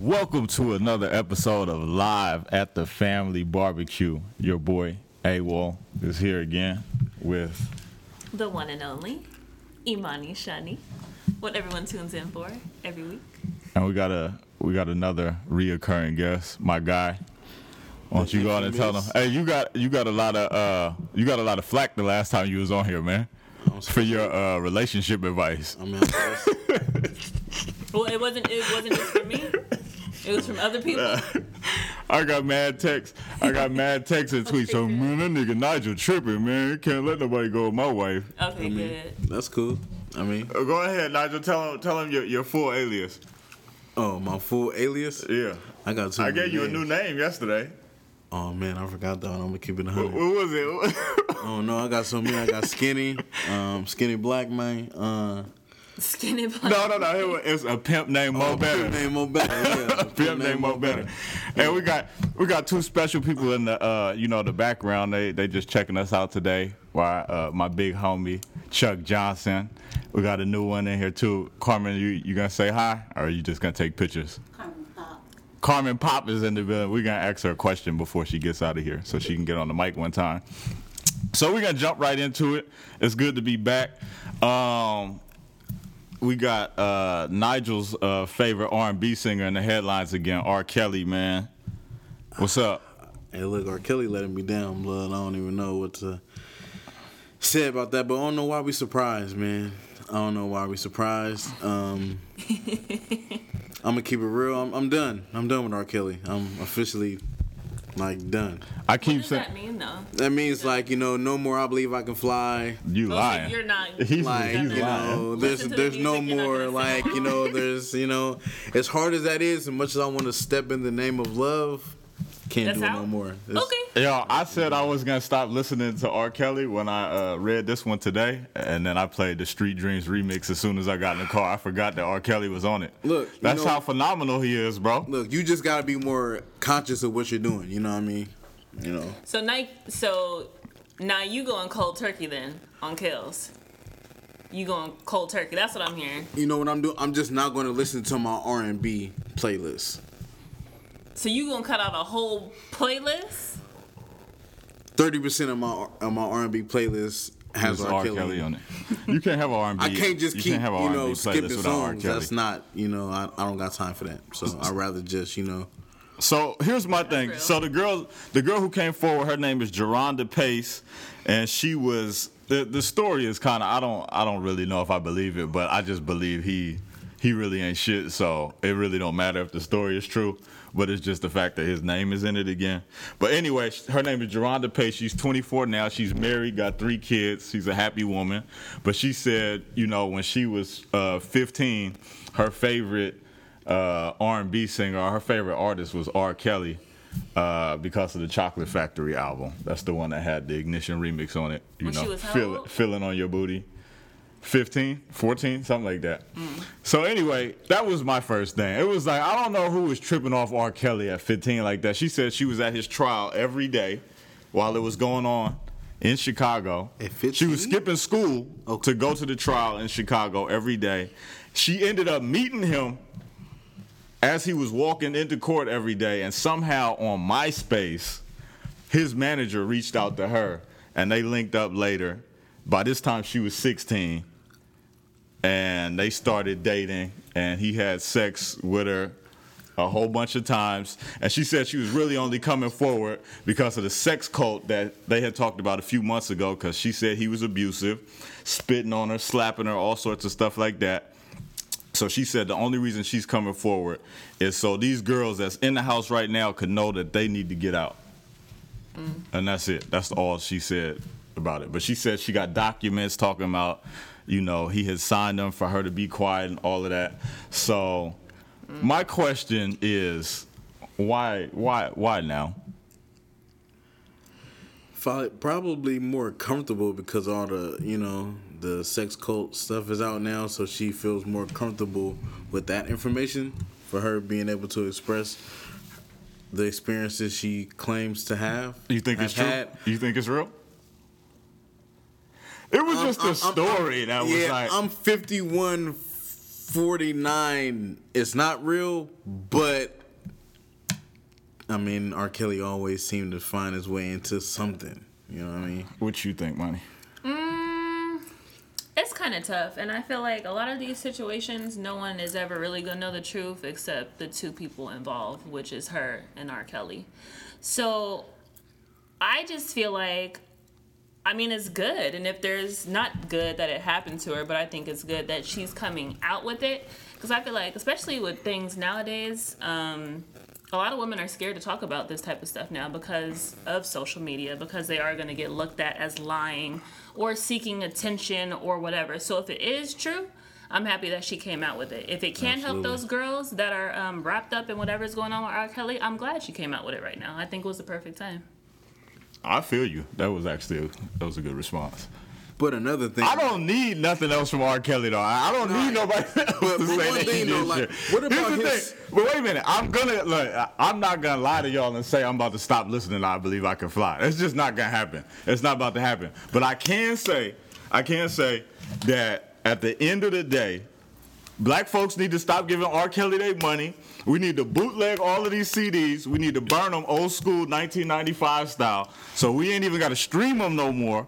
Welcome to another episode of Live at the Family Barbecue. Your boy AWOL is here again with the one and only Imani Shani. What everyone tunes in for every week. and we got a we got another reoccurring guest, my guy. Why don't you go out and tell them? Hey, you got you got a lot of uh you got a lot of flack the last time you was on here, man, for your uh relationship advice. I mean, I Well, it wasn't. It wasn't just for me. It was from other people. I got mad texts. I got mad texts and tweets. So man, that nigga Nigel tripping, man. Can't let nobody go with my wife. Okay, good. that's cool. I mean, Uh, Go ahead, Nigel. Tell him tell him your, your full alias. oh, my full alias. Yeah. I got two. I gave you a new name yesterday. Oh man, I forgot that one. I'm gonna keep it a What hundred. was it? Oh no, I got so many. I got skinny, um, skinny black man. Uh, Skinny black. no, no, no. It was- It's a pimp named Mo oh, Better. Pimp name Mo Betta. Yeah, Pimp named Mo Betta. And we got we got two special people in the uh you know the background. They they just checking us out today. Why uh my big homie Chuck Johnson. We got a new one in here too. Carmen, you you gonna say hi or are you just gonna take pictures? Carmen Pop is in the building. We're gonna ask her a question before she gets out of here, so she can get on the mic one time. So we're gonna jump right into it. It's good to be back. Um, we got uh, Nigel's uh, favorite R&B singer in the headlines again, R. Kelly. Man, what's up? Hey, look, R. Kelly letting me down, blood. I don't even know what to say about that, but I don't know why we surprised, man. I don't know why we surprised. Um, I'm gonna keep it real. I'm, I'm done. I'm done with R. Kelly. I'm officially like done. I What keep does saying that mean, though? That means like you know, no more. I believe I can fly. you Okay, lying. you're not- He's, Like he's you lying. know, there's Listen the there's no music, you're not more like you know, there's you know, as hard as that is, as much as I want to step in the name of love, can't That's do it out? no more. It's- Okay. Yo, I said I was gonna stop listening to R. Kelly when I uh, read this one today, and then I played the Street Dreams remix as soon as I got in the car. I forgot that R. Kelly was on it. Look, you that's know- how phenomenal he is, bro. Look, you just gotta be more conscious of what you're doing. You know what I mean? You know. So now, so now you going cold turkey then on Kells. You going cold turkey? That's what I'm hearing. You know what I'm doing? I'm just not going to listen to my R&B playlist. So you gonna cut out a whole playlist? Thirty percent of my of my R&B playlist has There's R. Kelly, on it. You can't have R&B. I can't just you keep can't have you an know R&B skipping playlist without R. songs. That's not you know I, I don't got time for that. So I'd rather just you know. So here's my thing. real. So the girl, the girl who came forward, her name is Jerhonda Pace, and she was the the story is kind of I don't I don't really know if I believe it, but I just believe he he really ain't shit. So it really don't matter if the story is true, but it's just the fact that his name is in it again. But anyway, her name is Jerhonda Pace. She's 24 now. She's married, got three kids. She's a happy woman. But she said, you know, when she was uh, 15, her favorite uh, R&B singer, or her favorite artist was R. Kelly uh, because of the Chocolate Factory album. That's the one that had the Ignition remix on it. You When she know, was feel, feeling on your booty. 15, 14, something like that. Mm. So anyway, that was my first thing. It was like I don't know who was tripping off R. Kelly at 15 like that. She said she was at his trial every day while it was going on in Chicago. She was skipping school Okay. to go to the trial in Chicago every day. She ended up meeting him as he was walking into court every day, and somehow on MySpace, his manager reached out to her, and they linked up later. By this time, she was 16, and they started dating, and he had sex with her a whole bunch of times. And she said she was really only coming forward because of the sex cult that they had talked about a few months ago, because she said he was abusive, spitting on her, slapping her, all sorts of stuff like that. So she said the only reason she's coming forward is so these girls that's in the house right now could know that they need to get out. Mm. And that's it. That's all she said about it. But she said she got documents talking about, you know, he had signed them for her to be quiet and all of that. So my question is why why why now? Probably more comfortable because all the you know the sex cult stuff is out now, so she feels more comfortable with that information for her being able to express the experiences she claims to have. You think it's true? had. You think it's real? It was just a I'm- I'm- story that was yeah, like I'm 51 49 it's not real, but I mean, R. Kelly always seemed to find his way into something. You know what I mean? What you think, Money? Mm, it's kind of tough, and I feel like a lot of these situations, no one is ever really gonna know the truth except the two people involved, which is her and R. Kelly. So, I just feel like, I mean, it's good, and if there's not good that it happened to her, but I think it's good that she's coming out with it, because I feel like, especially with things nowadays, um, a lot of women are scared to talk about this type of stuff now because of social media because they are going to get looked at as lying or seeking attention or whatever. So if it is true i'm happy that she came out with it. If it can help those girls that are um, wrapped up in whatever's going on with r. Kelly i'm glad she came out with it right now. I think it was the perfect time I feel you. That was actually a, that was a good response. But another thing, I don't need nothing else from R. Kelly though. I don't need nobody else but- to but say one that thing, though, like, what about Here's the his- thing. But wait a minute. I'm gonna look. I'm not gonna lie to y'all and say I'm about to stop listening. I believe I can fly. It's just not gonna happen. It's not about to happen. But I can say, I can say that at the end of the day, Black folks need to stop giving R. Kelly their money. We need to bootleg all of these CDs. We need to burn them old school 1995 style. So we ain't even got to stream them no more.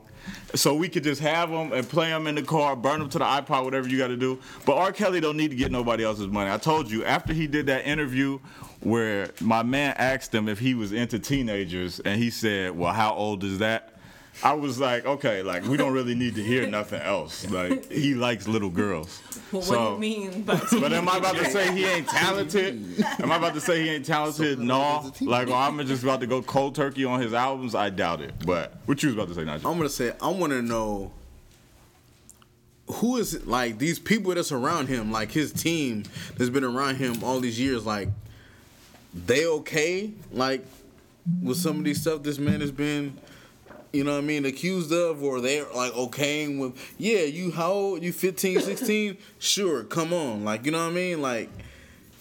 So we could just have them and play them in the car, burn them to the iPod, whatever you got to do. But R. Kelly don't need to get nobody else's money. I told you after he did that interview where my man asked him if he was into teenagers, and he said, "Well, how old is that?" I was like, okay, like we don't really need to hear nothing else. Like he likes little girls. well, So- what do you mean by but am I about to say he ain't talented? Am I about to say he ain't talented? No. Like, or I'm just about to go cold turkey on his albums? I doubt it. But what you was about to say, Najee? I'm gonna say I want to know who is it, like these people that's around him, like his team that's been around him all these years. Like they okay? Like with some of these stuff this man has been. You know what I mean? Accused of, or they're like okaying with, yeah, you how old? You 15, 16? sure, come on. Like, you know what I mean? Like,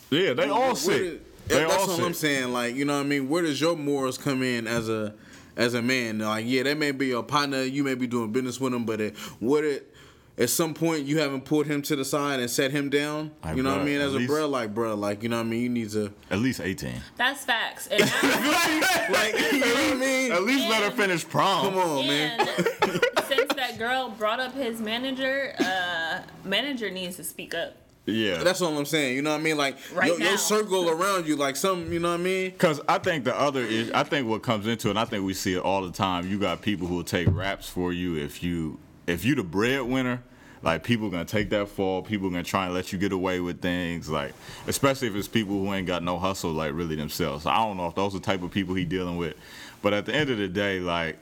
Yeah, they all sick. did- They that's all what sick. I'm saying. Like, you know what I mean? Where does your morals come in as a as a man? Like, yeah, they may be your partner, you may be doing business with them, but it, what it at some point you haven't pulled him to the side and set him down. Like, you know what I mean? at As a least- bro, like bro, like you know what I mean? You need to At least 18. that's facts and now- like you know what I mean? At least let her finish prom. Come on, man. Since that girl brought up his manager, uh, manager needs to speak up. Yeah. That's all I'm saying. You know what I mean? Like Right your, now. your circle around you, like some, you know what I mean? Because I think the other is, I think what comes into it, and I think we see it all the time. You got people who will take raps for you if you if you the breadwinner. Like people gonna take that fall. People gonna try and let you get away with things. Like especially if it's people who ain't got no hustle, like really themselves. I don't know if those are the type of people he dealing with. But at the end of the day, like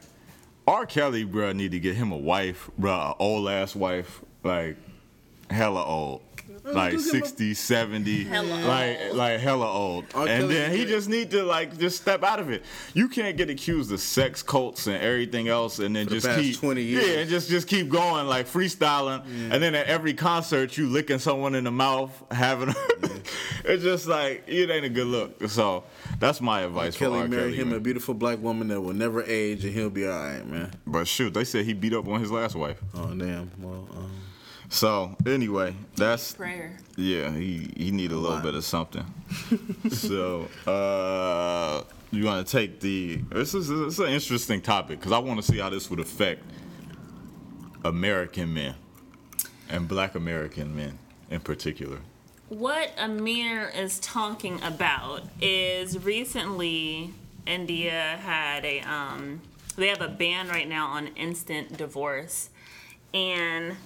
R. Kelly, bruh, need to get him a wife, a old ass wife, like hella old. Like just give him a- 60, 70, Hella like old. like hella old. R. and then he just need to like just step out of it. You can't get accused of sex cults and everything else, and then For the just past keep 20 years. yeah, and just just keep going like freestyling, and then at every concert you licking someone in the mouth, having it's just like it ain't a good look. So that's my advice for Kelly R. married Kelly. him man. a beautiful black woman that will never age, and he'll be all right, man. But shoot, they said he beat up on his last wife. Oh damn. Well, um, So anyway, that's Prayer. Yeah, he he need a little lot. bit of something. so uh, you want to take the? This is this is an interesting topic because I want to see how this would affect American men and Black American men in particular. What Amir is talking about is recently India had a um they have a ban right now on instant divorce. And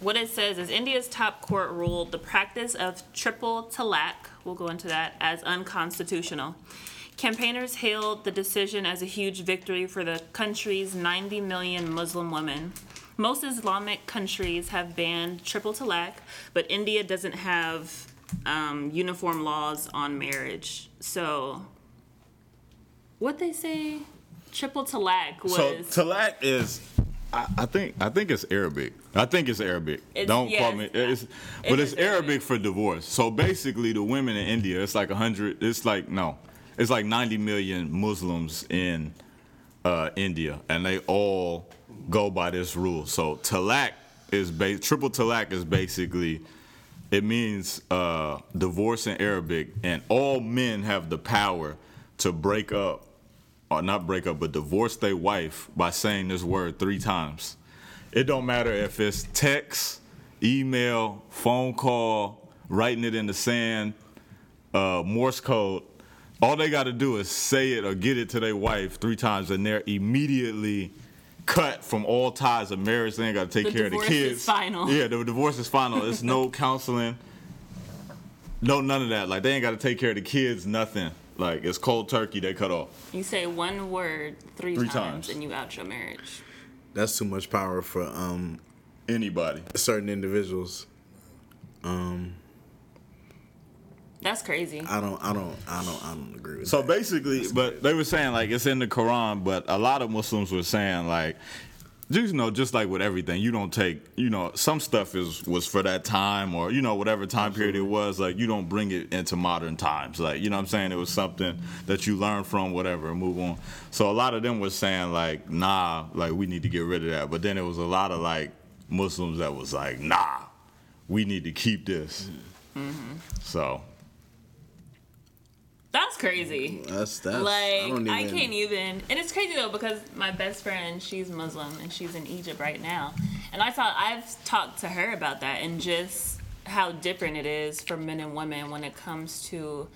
what it says is India's top court ruled the practice of triple talaq, we'll go into that, as unconstitutional. Campaigners hailed the decision as a huge victory for the country's 90 million Muslim women. Most Islamic countries have banned triple talaq, but India doesn't have um, uniform laws on marriage. So, what they say, triple talaq was. So talaq is, I, I think I think it's Arabic. I think it's Arabic. It's- Don't yeah, call me. it's- It's, it but it's Arabic Arabic. for divorce. So basically, the women in India, it's like hundred. It's like no, it's like ninety million Muslims in uh, India, and they all go by this rule. So talaq is ba- triple talaq is basically it means uh, divorce in Arabic, and all men have the power to break up, or not break up, but divorce their wife by saying this word three times. It don't matter if it's text, email, phone call, writing it in the sand, uh, Morse code. All they got to do is say it or get it to their wife three times, and they're immediately cut from all ties of marriage. They ain't got to take The care of the divorce is kids. final. Yeah, the divorce is final. It's no counseling, no none of that. Like they ain't got to take care of the kids, nothing. Like it's cold turkey. They cut off. You say one word three, Three times, times. and you out your marriage. That's too much power for um Anybody. certain individuals. Um, That's crazy. I don't, I don't, I don't, I don't agree with that. So that. basically, but they were saying like it's in the Quran, but a lot of Muslims were saying like, just you know, just like with everything, you don't take, you know, some stuff is was for that time or you know whatever time period it was. Like you don't bring it into modern times. Like you know what I'm saying it was something that you learn from whatever and move on. So a lot of them was saying like, nah, like we need to get rid of that. But then it was a lot of like Muslims that was like, nah, we need to keep this. Mm-hmm. So That's crazy. That's that's. like I, I, don't even, can't even and it's crazy though because my best friend she's muslim and she's in egypt right now and i thought i've talked to her about that and just how different it is for men and women when it comes to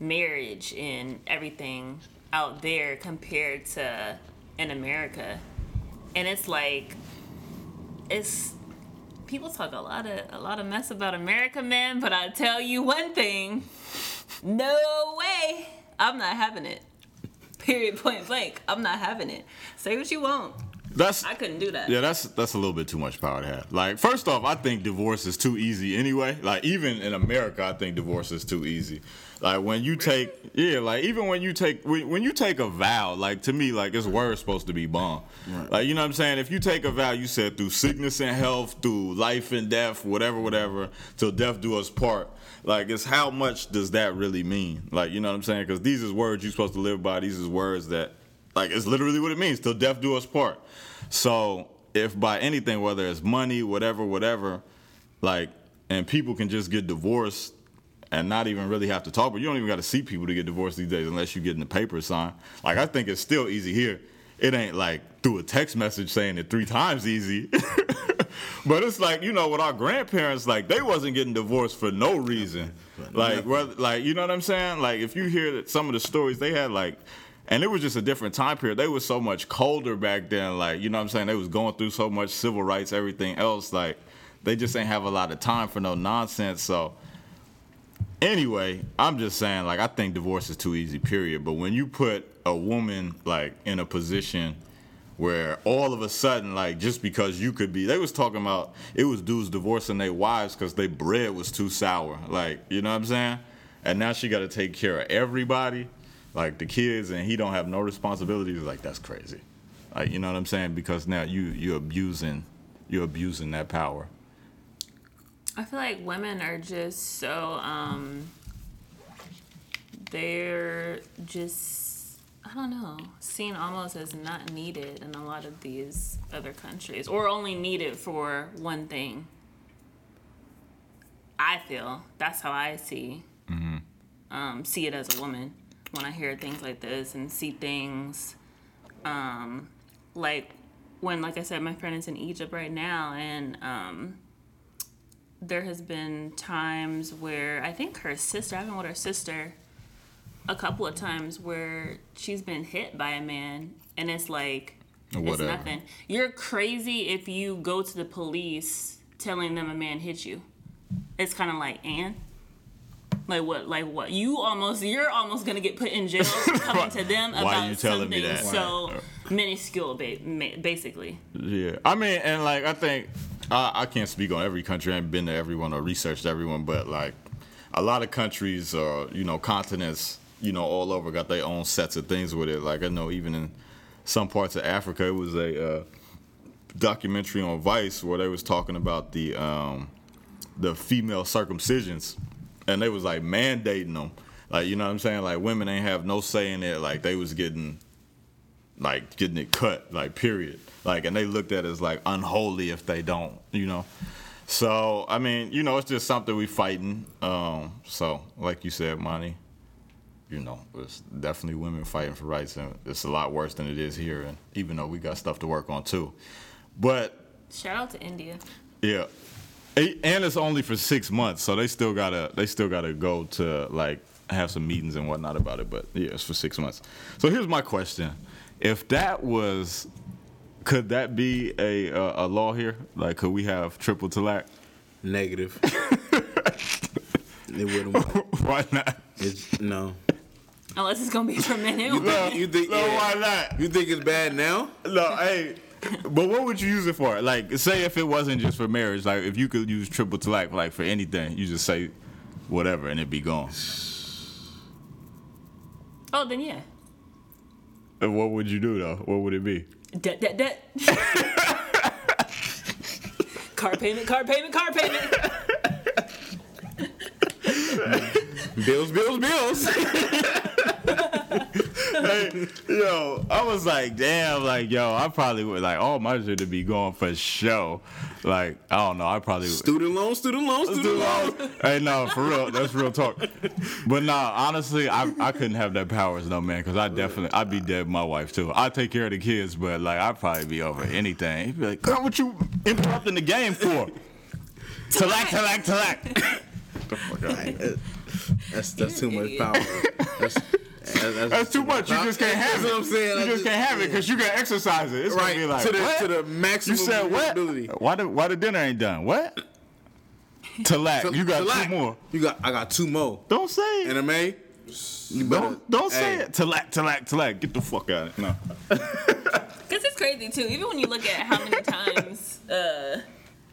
marriage and everything out there compared to in america and it's like it's people talk a lot of a lot of mess about america men, but i tell you one thing no way. I'm not having it. Period. Point blank. I'm not having it. Say what you want. that's I couldn't do that. Yeah, that's that's a little bit too much power to have. Like, first off, I think divorce is too easy anyway. Like, even in America, I think divorce is too easy. Like when you take, yeah, like even when you take when, when you take a vow, like to me, like it's word supposed to be bond. Like you know what I'm saying? If you take a vow, you said through sickness and health, through life and death, whatever, whatever, till death do us part. Like it's how much does that really mean? Like you know what I'm saying? Because these is words you're supposed to live by. These is words that, like, it's literally what it means. Till death do us part. So if by anything, whether it's money, whatever, whatever, like, and people can just get divorced and not even really have to talk, but you don't even got to see people to get divorced these days unless you get in the paper signed. Like, I think it's still easy here. It ain't like through a text message saying it three times easy. but it's like, you know, with our grandparents, like, they wasn't getting divorced for no reason. Like, whether, like, you know what I'm saying? Like, if you hear that some of the stories they had, like, and it was just a different time period. They was so much colder back then. Like, you know what I'm saying? They was going through so much civil rights, everything else. Like, they just ain't have a lot of time for no nonsense. So, anyway, I'm just saying, like, I think divorce is too easy, period. But when you put a woman, like, in a position where all of a sudden, like, just because you could be, they was talking about, it was dudes divorcing their wives because their bread was too sour. Like, you know what I'm saying? And now she got to take care of everybody, like the kids, and he don't have no responsibilities. Like, that's crazy. Like, you know what I'm saying? Because now you, you're abusing, you're abusing that power. I feel like women are just so um they're just I don't know, seen almost as not needed in a lot of these other countries or only needed for one thing. I feel that's how I see um, see it as a woman. When I hear things like this and see things um, like when like I said my friend is in Egypt right now and um, there has been times where I think her sister, I've been with her sister a couple of times where she's been hit by a man and it's like it's nothing. You're crazy if you go to the police telling them a man hit you. It's kind of like, and like what? Like what? You almost you're almost gonna get put in jail coming to them Why about you telling me something that? so minuscule, ba- basically. Yeah, I mean, and like I think I, I can't speak on every country. I haven't been to everyone or researched everyone, but like a lot of countries or you know continents, you know, all over got their own sets of things with it. Like I know even in some parts of Africa, it was a uh, documentary on Vice where they was talking about the um, the female circumcisions, and they was like mandating them. Like you know what I'm saying? Like women ain't have no say in it. Like they was getting like getting it cut, like period. Like and they looked at it as like unholy if they don't, you know. So I mean, you know, it's just something we fighting. Um, so like you said, Monty, you know, it's definitely women fighting for rights, and it's a lot worse than it is here. And even though we got stuff to work on too, but Shout out to India. yeah, and it's only for six months, so they still gotta they still gotta go to like have some meetings and whatnot about it. But yeah, it's for six months. So here's my question: If that was, could that be a a, a law here? Like, could we have triple talaq? Negative. it wouldn't. work. Why not? It's, no. Unless it's gonna be for men and You think, you think? No, yeah. why not? You think it's bad now? No, hey. But what would you use it for? Like, say if it wasn't just for marriage, like if you could use triple talaq, like for anything, you just say whatever and it'd be gone. Oh, then yeah. And what would you do though? What would it be? Debt, debt, debt. car payment, car payment, car payment. Bills, bills, bills. hey, yo, I was like, damn, like, yo, I probably would like all my shit to be going for show. Like, I don't know, I probably would. student loans, student loans, student loans. loan. hey, no, for real, that's real talk. But nah, honestly, I I couldn't have that powers as no man, cause I definitely I'd be dead with my wife too. I take care of the kids, but like I'd probably be over anything. He'd be like, girl, what you interrupting the game for? Talak, talak, talak. the fuck out. That's that's too You're much an power. That's, that's, That's too much. You just can't have That's it. what I'm saying. You I just can't have it because you can exercise it. It's right gonna be like to the what? to the You maximum said what? ability. Why the why the dinner ain't done? What? Talak. You got Talak. two more. You got I got two more. Don't say it. Anime. You better- Don't don't say hey, it. Talak, talak, talak. Get the fuck out of it. No. Because it's crazy too. Even when you look at how many times uh,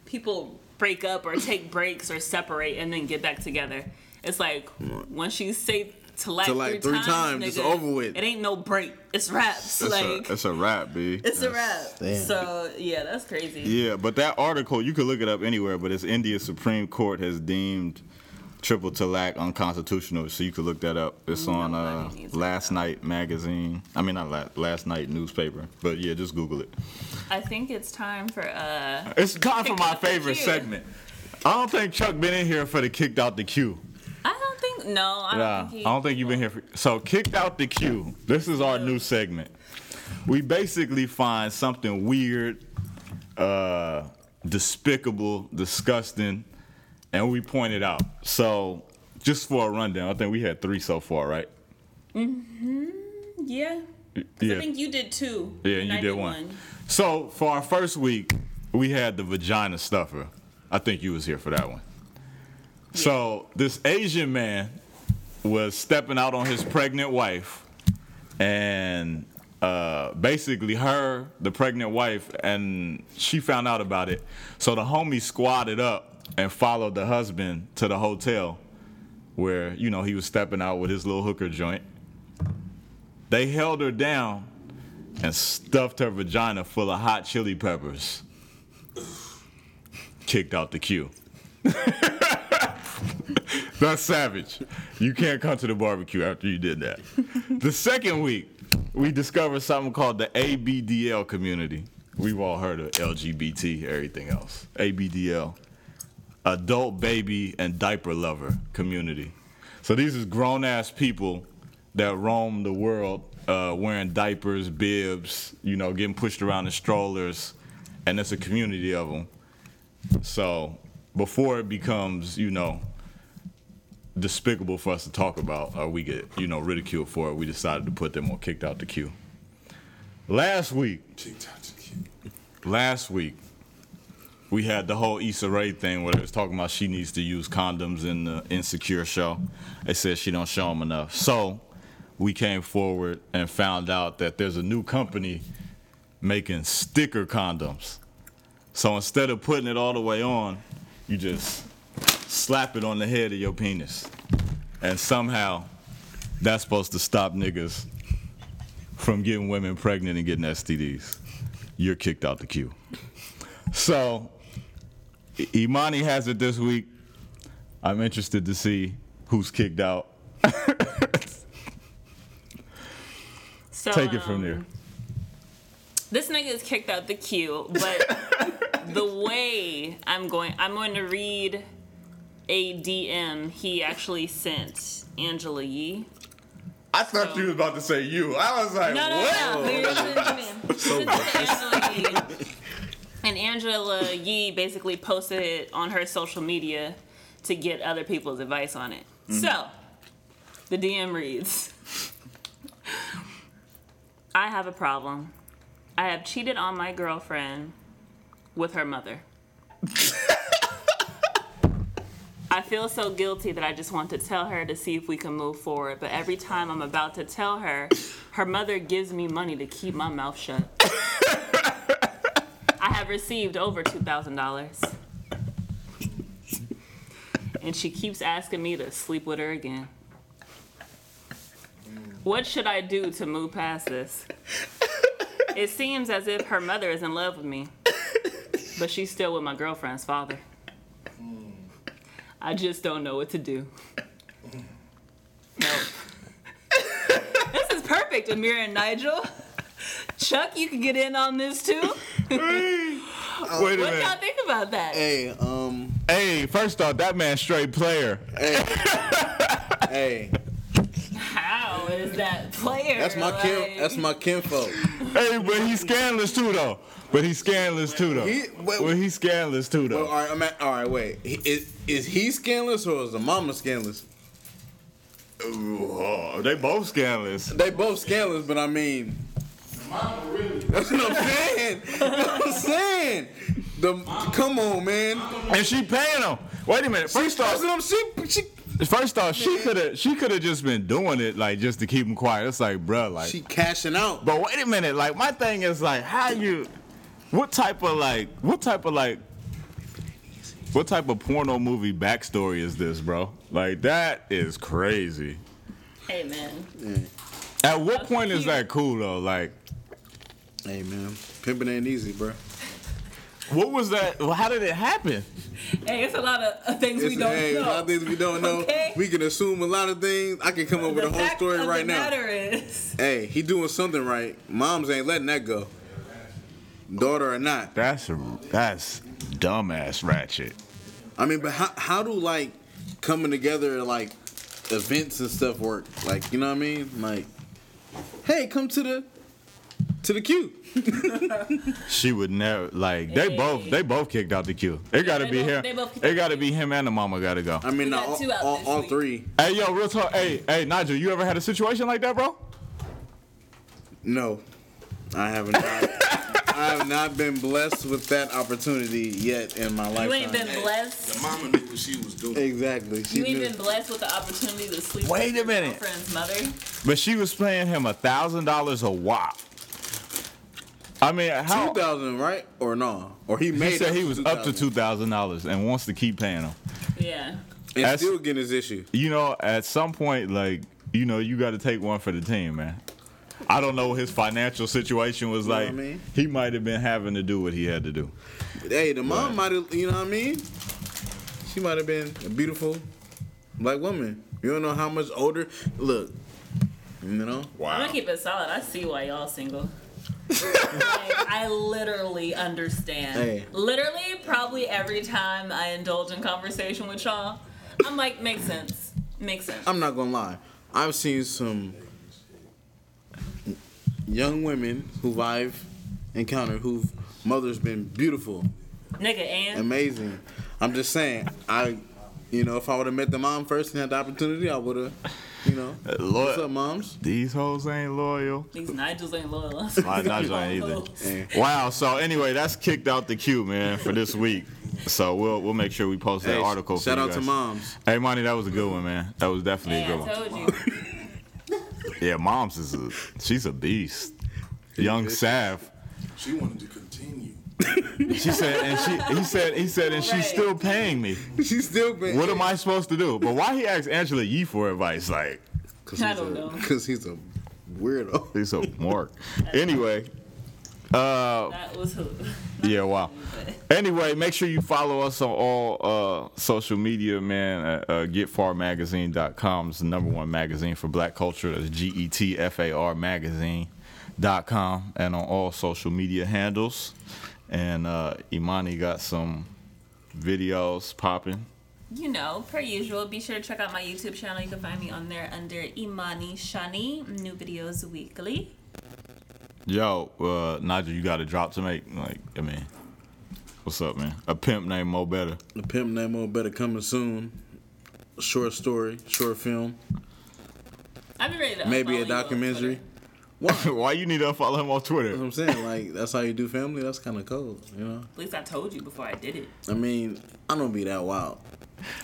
people break up or take breaks or separate and then get back together, it's like once you say to like, To like three, three times, times, it's over with. It ain't no break. It's raps. It's like a it's a rap, b. it's a rap. damn. So yeah, that's crazy. Yeah, but that article you can look it up anywhere. But it's India Supreme Court has deemed triple talaq unconstitutional, so you can look that up. It's on uh, Last that. Night magazine. I mean, not last, last Night newspaper. But yeah, just Google it. I think it's time for uh. It's time for my Kicked out the favorite segment. I don't think Chuck been in here for the kicked out the queue. I don't no. I Nah, don't think he. I don't think you've been here for. So kicked out the queue. This is our new segment. We basically find something weird, uh, despicable, disgusting, and we point it out. So just for a rundown, I think we had three so far, right? Mm-hmm. Yeah. I think you did two. Yeah, and you did one. So for our first week, we had the vagina stuffer. I think you was here for that one. So this Asian man was stepping out on his pregnant wife, and uh, basically her, the pregnant wife, and she found out about it. So the homie squatted up and followed the husband to the hotel, where you know he was stepping out with his little hooker joint. They held her down and stuffed her vagina full of hot chili peppers. Kicked out the queue. That's savage. You can't come to the barbecue after you did that. the second week, we discovered something called the ABDL community. We've all heard of LGBT, everything else. ABDL, adult baby and diaper lover community. So these is grown ass people that roam the world uh, wearing diapers, bibs, you know, getting pushed around in strollers, and it's a community of them. So before it becomes, you know, despicable for us to talk about or we get, you know, ridiculed for it, we decided to put them on kicked out the queue. Last week, last week, we had the whole Issa Rae thing where it was talking about she needs to use condoms in the Insecure show. They said she don't show them enough. So we came forward and found out that there's a new company making sticker condoms. So instead of putting it all the way on, you just slap it on the head of your penis. And somehow that's supposed to stop niggas from getting women pregnant and getting STDs. You're kicked out the queue. So Imani has it this week. I'm interested to see who's kicked out. So, Take it from um, there. This nigga is kicked out the queue, but the way I'm going, I'm going to read a DM he actually sent Angela Yee. I thought you was about to say you. I was like, No, no, what? no. Here's the thing. Angela Yee. And Angela Yee basically posted it on her social media to get other people's advice on it. Mm-hmm. So, the DM reads I have a problem. I have cheated on my girlfriend with her mother. I feel so guilty that I just want to tell her to see if we can move forward. But every time I'm about to tell her, her mother gives me money to keep my mouth shut. I have received over $2,000. And she keeps asking me to sleep with her again. What should I do to move past this? It seems as if her mother is in love with me, but she's still with my girlfriend's father. I just don't know what to do. Nope. this is perfect, Amir and Nigel. Chuck, you can get in on this too. Wait a What y'all minute. think about that? Hey, um, Hey, first off, that man straight player. hey, hey, How is that player? that's my like- kin. That's my kinfolk. Hey, but he's scandalous too, though. But he's scandalous too, though. He- wait- well, he's scandalous too, Well, though. all right, I'm at, all right. Wait, He- is, is he scandalous or is the mama scandalous? Oh, they both scandalous. They both scandalous, but I mean, mama really. that's what I'm saying. That's what I'm saying. The come on, man. And she paying him. Wait a minute. First That's off, she, she first off, she could have she could have just been doing it like just to keep him quiet. It's like, bruh, like. she cashing out. but wait a minute. Like my thing is like, how you? What type of like? What type of like? What type of porno movie backstory is this, bro? Like that is crazy. Hey man, At what point is that cool though? Like, Hey man, pimping ain't easy, bro. what was that? well, How did it happen? hey, it's a lot of uh, things It's, we don't hey, a know. lot of things we don't know. Okay. We can assume a lot of things. I can come up with a whole fact story of right the now. matter is, Hey, he doing something right. Moms ain't letting that go. Daughter or not. That's that's dumbass ratchet. I mean, but how how do like coming together like events and stuff work? Like, you know what I mean? Like, hey, come to the to the queue. She would never like they Hey. both they both kicked out the queue. It got to they be both- him. they It got to be him and the mama got to go. I mean, We now, got all, all, all three. Hey yo, real talk. Hey hey Nigel, you ever had a situation like that, bro? No, I haven't. I have not been blessed with that opportunity yet in my life. you ain't been blessed. The mama knew what she was doing. Exactly. She You ain't knew. been blessed with the opportunity to sleep Wait with a your minute. girlfriend's mother. But she was paying him a thousand dollars a wop. I mean, how? Two thousand, right? Or no? Or he made. He said he to was up to 2,000 two thousand dollars and wants to keep paying him. Yeah. and That's- still getting his issue. You know, at some point, like you know, you got to take one for the team, man. I don't know what his financial situation was know what like. I mean? He might have been having to do what he had to do. Hey, the mom might have. You know what I mean? She might have been a beautiful black woman. You don't know how much older. Look, you know. Wow. I'm gonna keep it solid. I see why y'all single. like, I literally understand. Hey. Literally, probably every time I indulge in conversation with y'all, I'm like, makes sense. Makes sense. I'm not gonna lie. I've seen some young women who I've encountered whose mother's been beautiful, Nigga, and amazing. I'm just saying, I, you know, if I would have met the mom first and had the opportunity, I would have, you know, uh, Lord. what's up, moms? These hoes ain't loyal. these Nigels ain't loyal. My Nigel ain't either. Hey. Wow. So anyway, that's kicked out the queue, man, for this week. So we'll we'll make sure we post that Hey, article. for shout you out to guys. moms. Hey, Monty, that was a good one, man. That was definitely Hey, a I good one. Told you. Yeah, mom's is a she's a beast. Young Sav. She wanted to continue. She said, and she he said he said, and she's still paying me. She's still been. What am I supposed to do? But why he asked Angela Yee for advice? Like Cause I he's don't a, know. Cause he's a weirdo. he's a mark. Anyway, uh, That was who. yeah, wow. Anyway, make sure you follow us on all uh, social media, man. Uh, uh, GetFarMagazine.com is the number one magazine for black culture. That's G E T F A R Magazine.com and on all social media handles. and uh, Imani got some videos popping. You know, per usual, be sure to check out my YouTube channel. You can find me on there under Imani Shani. New videos weekly. Yo, uh, Nigel, you got a drop to make? Like, I mean, what's up, man? A pimp named Mo Betta. A Pimp Named Mo Betta coming soon. Short story, short film, I've been ready to maybe a documentary. Twitter. Why? Why you need to follow him on Twitter? That's what I'm saying. Like that's how you do family. That's kind of cold, you know. At least I told you before I did it. I mean, I don't be that wild.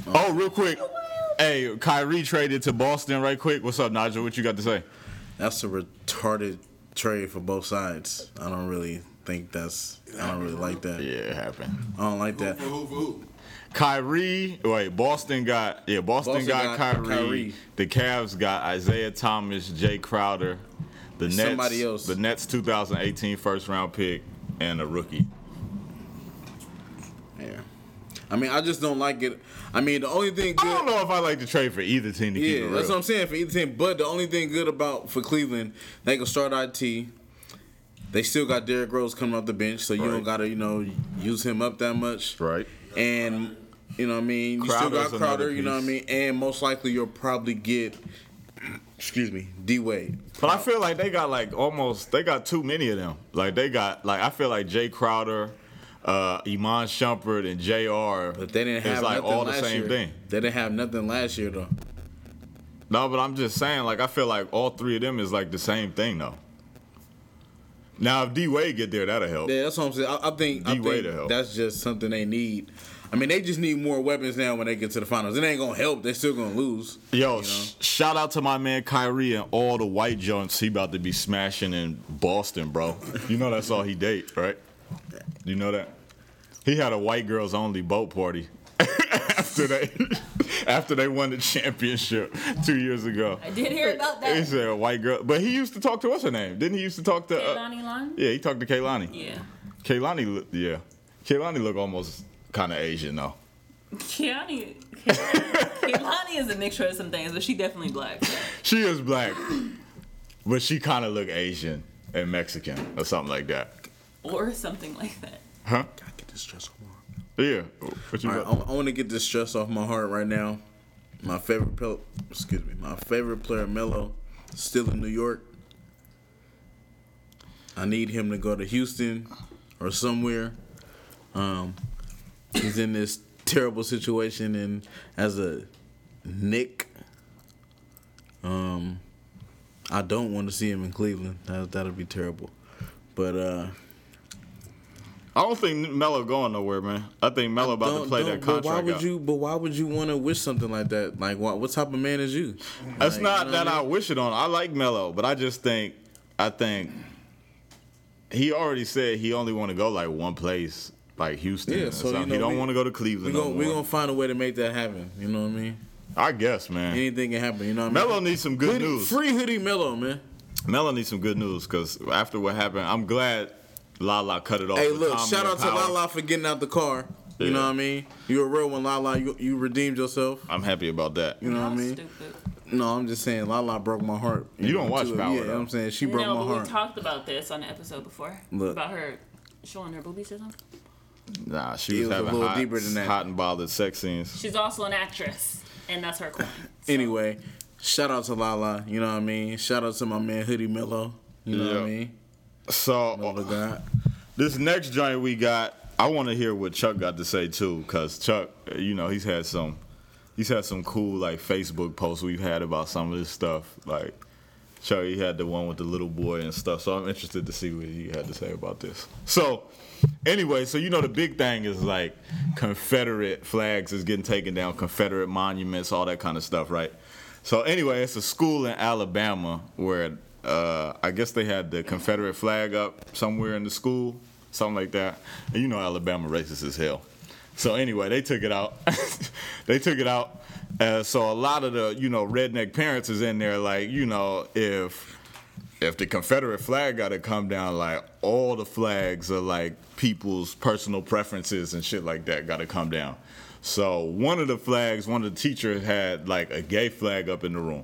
Oh, real quick. Hey, Kyrie traded to Boston right quick. What's up, Nigel? What you got to say? That's a retarded trade for both sides. I don't really think that's. I don't really like that. Yeah, it happened. I don't like that. for who who? Kyrie, wait, Boston got yeah, Boston, Boston got, got Kyrie. Kyrie. The Cavs got Isaiah Thomas, Jae Crowder, the Nets, Somebody else. the Nets 2018 first round pick, and a rookie. Yeah. I mean, I just don't like it. I mean, the only thing good, I don't know if I like to trade for either team to keep Yeah, that's what I'm saying for either team. But the only thing good about for Cleveland, they can start IT. They still got Derrick Rose coming off the bench, so you Right. don't gotta you know use him up that much. right. And you know what I mean. You still Crowder's got Crowder. You know what I mean. And most likely you'll probably get. Excuse me, D Wade. But I feel like they got like almost they got too many of them. Like they got like I feel like Jae Crowder, uh, Iman Shumpert, and Jr. But they didn't have It's like nothing all the last same year. thing. They didn't have nothing last year though. No, but I'm just saying, like, I feel like all three of them is like the same thing, though. Now, if D Wade get there, that'll help. Yeah, that's what I'm saying. I, I think, I D-Wade to help. that's just something they need. I mean, they just need more weapons now when they get to the finals. It ain't gonna help. They still gonna lose. Yo, you know? sh- shout out to my man Kyrie and all the white joints he about to be smashing in Boston, bro. You know that's all he date, right? You know that? He had a white girls only boat party after they after they won the championship two years ago. I did hear about that. He said a white girl, but he used to talk to what's her name? Didn't he used to talk to? Uh, Lonnie yeah, he talked to Kehlani. Yeah. Kehlani, look- yeah, Kehlani look almost kind of Asian though. Keani, Kehlani is a mixture of some things, but she definitely black. She is black, but she kind of look Asian and Mexican or something like that. Or something like that. Huh? Gotta get this stress off my heart. Yeah. What you All right, got? I, want to get this stress off my heart right now. My favorite, pel- excuse me, my favorite player, Melo, still in New York. I need him to go to Houston or somewhere. Um, he's in this terrible situation, and as a Knick, um, I don't want to see him in Cleveland. That that'll be terrible. But uh, I don't think Melo going nowhere, man. I think Melo about to play that But why would out. you? But why would you want to wish something like that? Like, what? What type of man is you? It's Like, not you know that I I wish it on. I like Melo, but I just think, I think he already said he only want to go like one place, like Houston. Yeah, so, you know, he don't want to go to Cleveland gonna no we gonna find a way to make that happen. You know what I mean? I guess, man. Anything can happen. You know what I mean? Melo needs some good Hoodie- news. Free hoodie Melo, man. Melo needs some good news because after what happened, I'm glad Lala cut it off. Hey, look! Shout and out to Lala for getting out the car. You Yeah. know what I mean? You're a real one, Lala. You you redeemed yourself. I'm happy about that. You know what I mean? Stupid. No, I'm just saying, Lala broke my heart. You don't know, watch too. Power, Yeah, you know though. what I'm saying she broke no, my but heart. we talked about this on the episode before. Look. About her showing her boobies or something. Nah, she It was, was a little hot, deeper than that. hot and bothered sex scenes. She's also an actress, and that's her coin. So, Anyway, shout out to Lala. You know what I mean? Shout out to my man Hoodie Melo. You know what I mean? So Love of God. this next joint we got, I want to hear what Chuck got to say too, cause Chuck, you know, he's had some, he's had some cool like Facebook posts we've had about some of this stuff. Like Chuck, he had the one with the little boy and stuff. So I'm interested to see what he had to say about this. So anyway, so you know the big thing is like Confederate flags is getting taken down, Confederate monuments, all that kind of stuff, right? So anyway, it's a school in Alabama where uh, I guess they had the Confederate flag up somewhere in the school, something like that. And you know Alabama racist as hell. So anyway, they took it out. they took it out. Uh, so a lot of the you know redneck parents is in there like you know if if the Confederate flag got to come down, like all the flags are like people's personal preferences and shit like that got to come down. So one of the flags, one of the teachers had like a gay flag up in the room.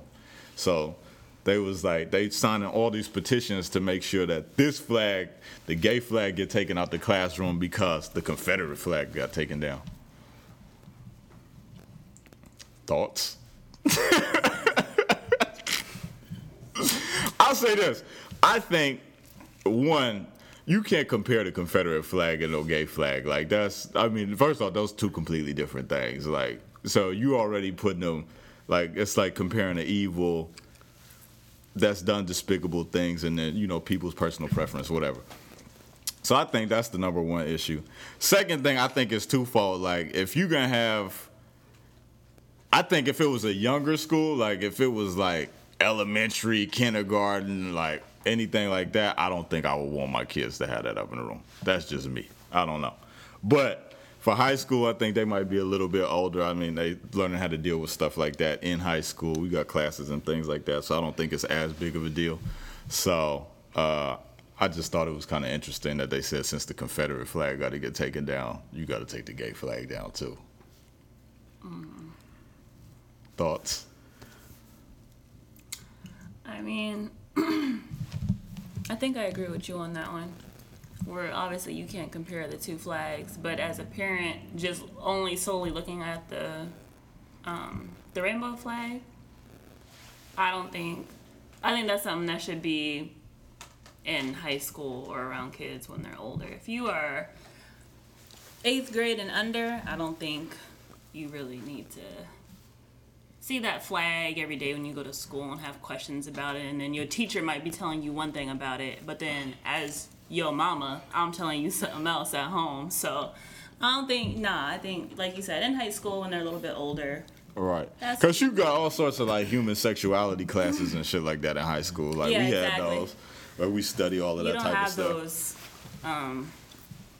So they was like they signing all these petitions to make sure that this flag, the gay flag, get taken out the classroom because the Confederate flag got taken down. Thoughts? I'll say this. I think one, you can't compare the Confederate flag and no gay flag. Like that's I mean, first off, those two completely different things. Like so you already putting them like it's like comparing an evil that's done despicable things and then, you know, people's personal preference, whatever. So I think that's the number one issue. Second thing I think is twofold. Like if you're gonna have I think if it was a younger school, like if it was like elementary, kindergarten, like anything like that, I don't think I would want my kids to have that up in the room. That's just me. I don't know. But for high school, I think they might be a little bit older. I mean, they learning how to deal with stuff like that in high school. We got classes and things like that, so I don't think it's as big of a deal. So uh, I just thought it was kind of interesting that they said since the Confederate flag got to get taken down, you got to take the gay flag down too. Thoughts? I mean, I think I agree with you on that one. Where obviously you can't compare the two flags, but as a parent, just only solely looking at the um, the rainbow flag, I don't think. I think that's something that should be in high school or around kids when they're older. If you are eighth grade and under, I don't think you really need to see that flag every day when you go to school and have questions about it and then your teacher might be telling you one thing about it but then as your mama i'm telling you something else at home so i don't think nah i think like you said in high school when they're a little bit older Right. Because you got all sorts of like human sexuality classes and shit like that in high school. Like Yeah, we had exactly. those where we study all of you that don't type of have stuff those um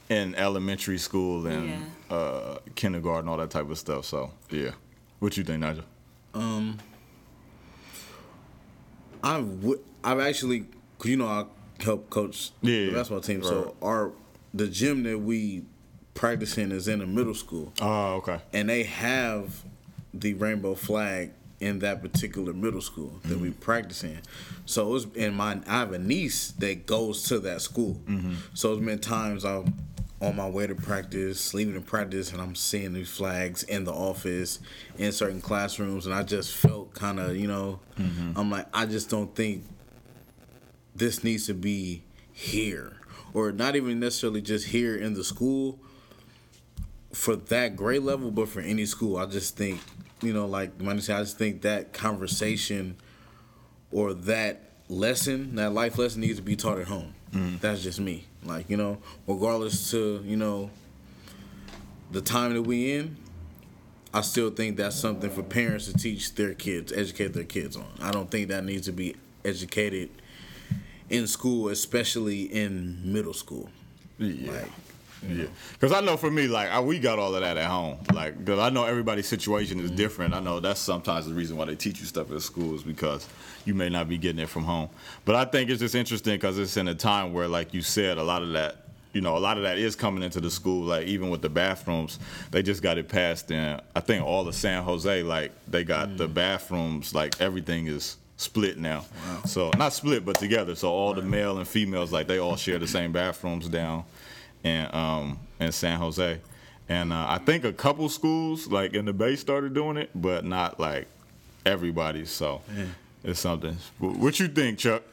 in elementary school and Yeah. uh, kindergarten, all that type of stuff. So yeah. What you think, Nigel? Um, I would. I've actually, cause you know, I help coach Yeah, the basketball team. right. So our the gym that we practice in is in a middle school, Oh, okay. and they have the rainbow flag in that particular middle school that we mm-hmm. practice in. So it's in my. I have a niece that goes to that school. Mm-hmm. So it's been times I'm on my way to practice, leaving to practice, and I'm seeing these flags in the office, in certain classrooms, and I just felt kind of, you know, mm-hmm. I'm like, I just don't think this needs to be here, or not even necessarily just here in the school for that grade level, but for any school, I just think, you know, like I just think that conversation or that lesson, that life lesson needs to be taught at home. Mm-hmm. That's just me. Like, you know, regardless to, you know, the time that we in, I still think that's something for parents to teach their kids, educate their kids on. I don't think that needs to be educated in school, especially in middle school. Yeah. Like, Yeah, because I know for me, like I, we got all of that at home. Like, because I know everybody's situation is mm-hmm. different. I know that's sometimes the reason why they teach you stuff at school is because you may not be getting it from home. But I think it's just interesting because it's in a time where, like you said, a lot of that, you know, a lot of that is coming into the school. Like even with the bathrooms, they just got it passed in. I think all of San Jose, like they got the mm. bathrooms, like everything is split now. So not split, but together. So all the male and females, like they all share the same bathrooms down in um in San Jose, and uh, I think a couple schools like in the Bay started doing it, but not like everybody. So it's something. What you think, Chuck?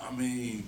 I mean,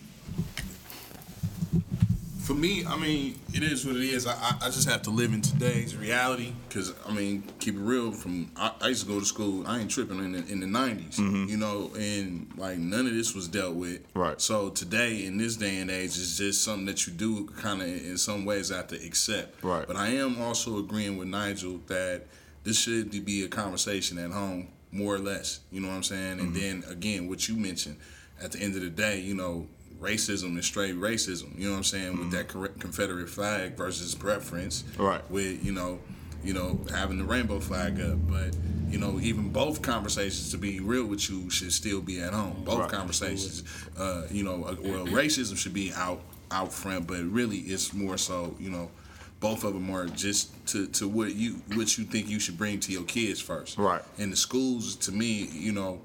for me, I mean, it is what it is. I, I, I just have to live in today's reality because, I mean, keep it real. From I, I used to go to school. I ain't tripping in the, in the 90s, mm-hmm. you know, and like none of this was dealt with. Right. So today, in this day and age, it's just something that you do kind of in some ways have to accept. Right. But I am also agreeing with Nigel that this should be a conversation at home, more or less. You know what I'm saying? And mm-hmm. then again, what you mentioned, at the end of the day, you know, racism and straight racism. You know what I'm saying? With that Confederate flag versus preference. Right. With you know, you know, having the rainbow flag up, but you know, even both conversations, to be real with you, should still be at home. Both Right. conversations, uh, you know, uh, well, racism should be out out front, but really, it's more so, you know, both of them are just to, to what you what you think you should bring to your kids first. Right. And the schools, to me, you know,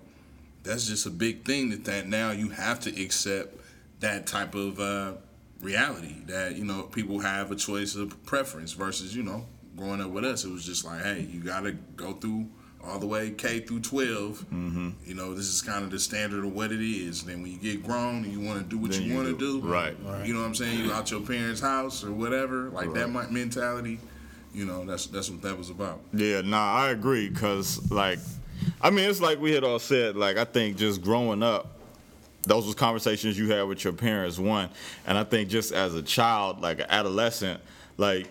that's just a big thing that, that now you have to accept that type of uh, reality that you know people have a choice of preference versus you know growing up with us it was just like hey you gotta go through all the way K through 12 Mm-hmm. you know this is kind of the standard of what it is then when you get grown and you want to do what Then you you want to do. do Right. you know what I'm saying you out your parents house or whatever like that Right. mi- mentality you know that's that's what that was about Yeah, nah, I agree. Cause like, I mean, it's like we had all said. Like, I think just growing up, those was conversations you had with your parents. One, and I think just as a child, like an adolescent, like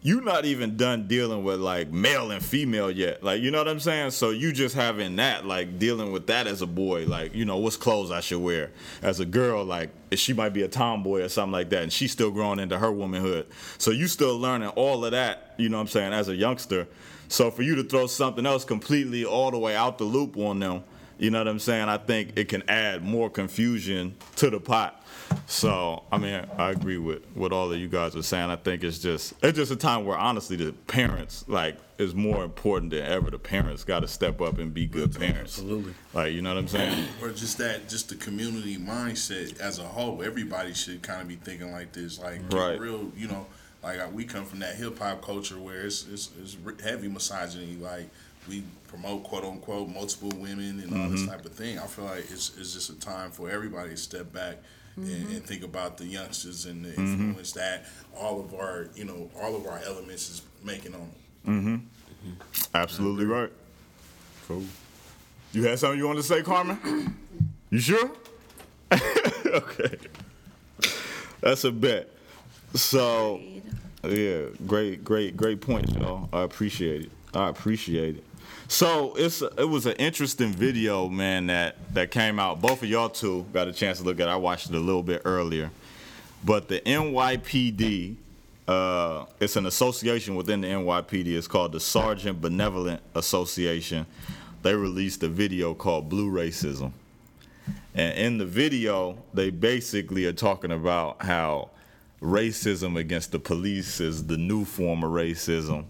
you're not even done dealing with like male and female yet. Like, you know what I'm saying? So you just having that, like dealing with that as a boy, like, you know, what's clothes I should wear. As a girl, like she might be a tomboy or something like that, and she's still growing into her womanhood. So you still learning all of that, you know what I'm saying, as a youngster. So for you to throw something else completely all the way out the loop on them, you know what I'm saying? I think it can add more confusion to the pot. So I mean, I agree with what all of you guys are saying. I think it's just it's just a time where honestly the parents like is more important than ever. The parents got to step up and be good parents. Absolutely. Like you know what I'm saying? or just that just the community mindset as a whole everybody should kind of be thinking like this like Right. real you know like uh, we come from that hip-hop culture where it's, it's, it's heavy misogyny like we promote quote unquote multiple women and all this mm-hmm. type of thing i feel like it's, it's just a time for everybody to step back and, and mm-hmm. think about the youngsters and the mm-hmm. influence that all of our you know all of our elements is making on them Absolutely right. Cool. You had something you wanted to say, Carmen? You sure? okay. That's a bet. So, yeah, great, great, great point, y'all. I appreciate it. I appreciate it. So it's it was an interesting video, man. That that came out. Both of y'all two got a chance to look at. it. I watched it a little bit earlier, but the NYPD. Uh, it's an association within the NYPD. It's called the Sergeant Benevolent Association. They released a video called Blue Racism. And in the video, they basically are talking about how racism against the police is the new form of racism.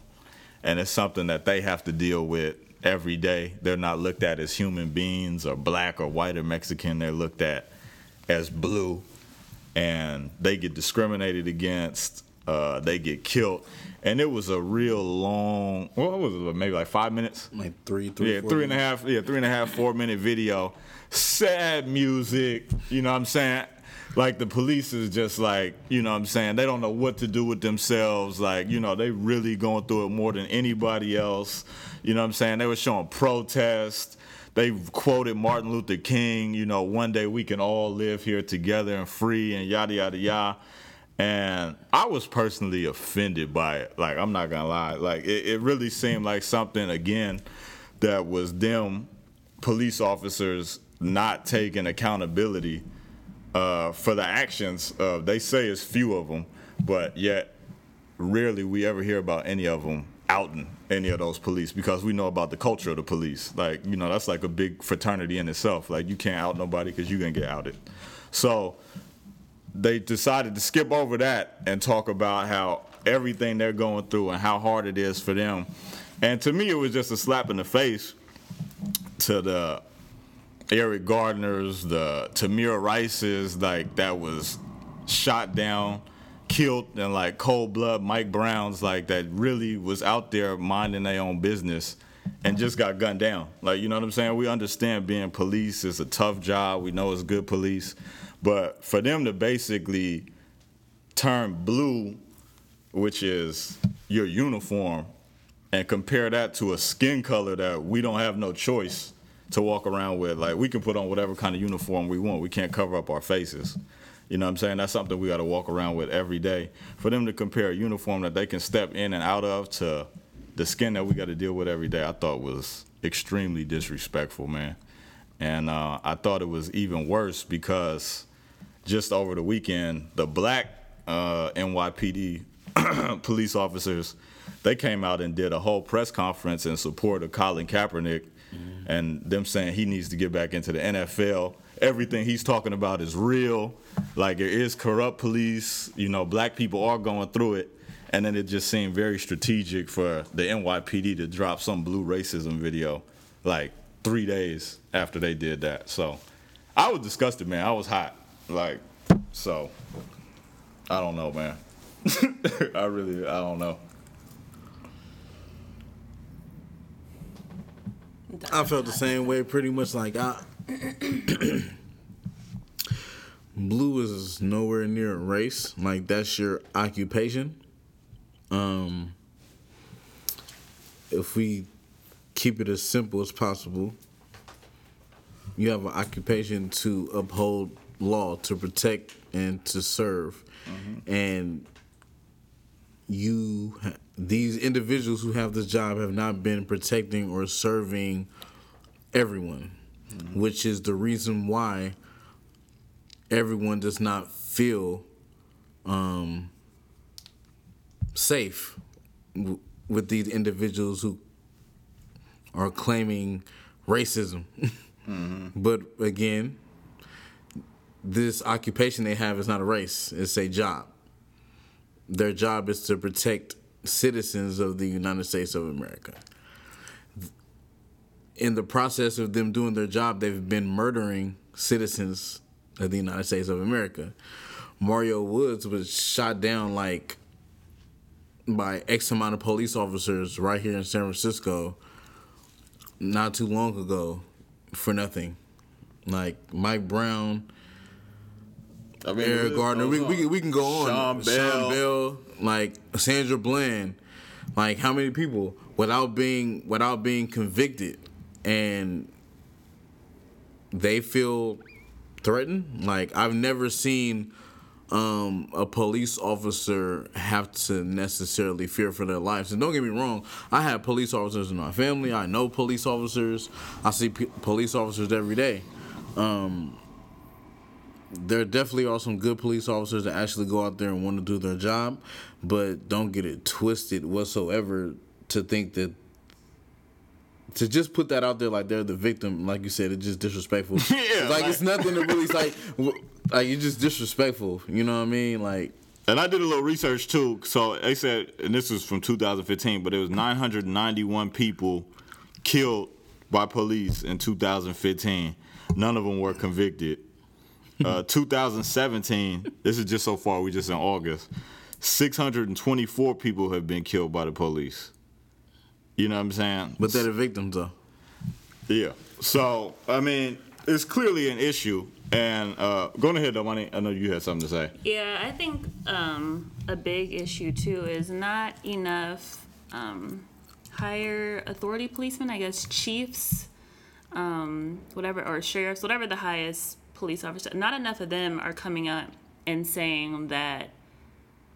And it's something that they have to deal with every day. They're not looked at as human beings or black or white or Mexican. They're looked at as blue. And they get discriminated against. Uh, they get killed. And it was a real long, what was it, maybe like five minutes? Like three, three, yeah, four three and a half, yeah, three and a half, four minute video. Sad music, you know what I'm saying? Like the police is just like, you know what I'm saying? They don't know what to do with themselves. Like, you know, they really going through it more than anybody else. You know what I'm saying? They were showing protest. They quoted Martin Luther King, you know, one day we can all live here together and free and yada, yada, yada. And I was personally offended by it. Like, I'm not gonna lie. Like, it, it really seemed like something, again, that was them police officers not taking accountability uh, for the actions of, they say it's few of them, but yet rarely we ever hear about any of them outing any of those police because we know about the culture of the police. Like, you know, that's like a big fraternity in itself. Like, you can't out nobody because you're going to get outed. So, they decided to skip over that and talk about how everything they're going through and how hard it is for them. And to me, it was just a slap in the face to the Eric Gardner's, the Tamir Rice's, like that was shot down, killed in like cold blood. Mike Brown's, like that really was out there minding their own business and just got gunned down. Like, you know what I'm saying? We understand being police is a tough job. We know it's good police. But for them to basically turn blue, which is your uniform, and compare that to a skin color that we don't have no choice to walk around with. Like we can put on whatever kind of uniform we want. We can't cover up our faces. You know what I'm saying? That's something we got to walk around with every day. For them to compare a uniform that they can step in and out of to the skin that we got to deal with every day, I thought was extremely disrespectful, man. And uh, I thought it was even worse because just over the weekend, the black uh, NYPD police officers, they came out and did a whole press conference in support of Colin Kaepernick and them saying he needs to get back into the NFL. Everything he's talking about is real. Like there is corrupt police. You know, black people are going through it. And then it just seemed very strategic for the NYPD to drop some blue racism video, like three days after they did that. So I was disgusted, man. I was hot. Like, so I don't know, man. I really, I don't know. I felt the same way, pretty much. Like I, blue is nowhere near race. Like that's your occupation. Um, if we keep it as simple as possible, you have an occupation to uphold law, to protect, and to serve, and you ha- these individuals who have this job have not been protecting or serving everyone which is the reason why everyone does not feel um, safe w- with these individuals who are claiming racism. But again this occupation they have is not a race it's a job. Their job is to protect citizens of the United States of America. In the process of them doing their job, they've been murdering citizens of the United States of America. Mario Woods was shot down like by X amount of police officers right here in San Francisco not too long ago for nothing. Like Mike Brown, I mean, Eric Gardner. We, we, can- we can go on. Sean Bell. Bell, like Sandra Bland, like how many people without being without being convicted, and they feel threatened. Like I've never seen um, a police officer have to necessarily fear for their lives. And don't get me wrong, I have police officers in my family. I know police officers. I see p- police officers every day. Um, there definitely are some good police officers that actually go out there and want to do their job, but don't get it twisted whatsoever to think that to just put that out there like they're the victim, like you said, it's just disrespectful. Yeah, like, like- it's nothing to really like. Like you're just disrespectful. You know what I mean? Like And I did a little research too. So they said, and this was from 2015, but it was 991 people killed by police in 2015. None of them were convicted. Uh, 2017, this is just so far, we just in August. 624 people have been killed by the police. You know what I'm saying? But they're the victims, though. Yeah. So I mean, it's clearly an issue. And uh, go ahead, though, money. I know you had something to say. Yeah, I think um, a big issue too is not enough um, higher authority policemen, I guess chiefs, um, whatever, or sheriffs, whatever the highest police officers, not enough of them are coming up and saying that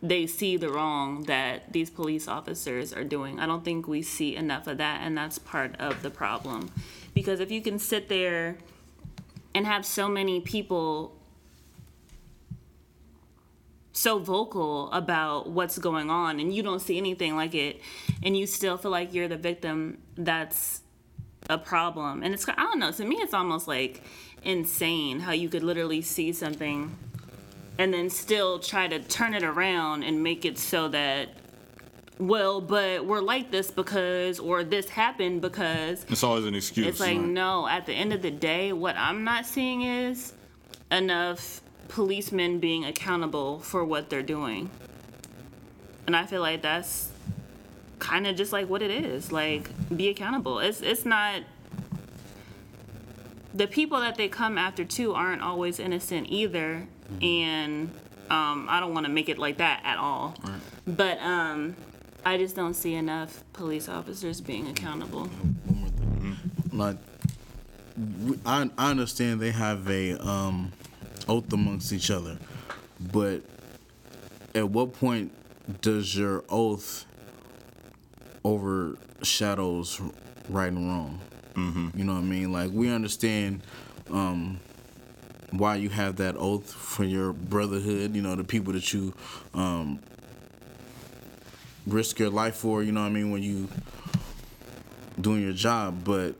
they see the wrong that these police officers are doing. I don't think we see enough of that, and that's part of the problem. Because if you can sit there and have so many people so vocal about what's going on and you don't see anything like it and you still feel like you're the victim that's a problem and it's i don't know to me it's almost like insane how you could literally see something and then still try to turn it around and make it so that well but we're like this because or this happened because It's always an excuse. it's like no. At the end of the day, what I'm not seeing is enough policemen being accountable for what they're doing, and I feel like that's kind of just like what it is. Like be accountable. It's it's not. The people that they come after too aren't always innocent either, and um, I don't want to make it like that at all. But um, I just don't see enough police officers being accountable. One more thing. Like, I, I understand they have a um, oath amongst each other, but at what point does your oath overshadows right and wrong? Mm-hmm. You know what I mean? Like we understand um, why you have that oath for your brotherhood. You know, the people that you um, risk your life for. You know what I mean? When you doing your job, but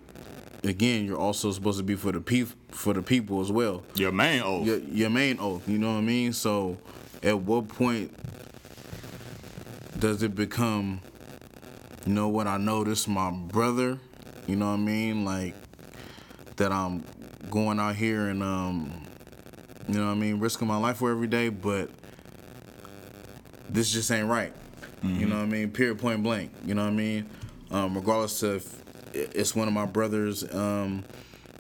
again, you're also supposed to be for the pe- for the people as well. Your main oath. Your, your main oath, you know what I mean? So, at what point does it become, you know what? I know this is my brother. You know what I mean? Like, that I'm going out here and um, you know what I mean, risking my life for every day, but this just ain't right. You know what I mean? Period, point blank. You know what I mean? Um, regardless of if it's one of my brothers um,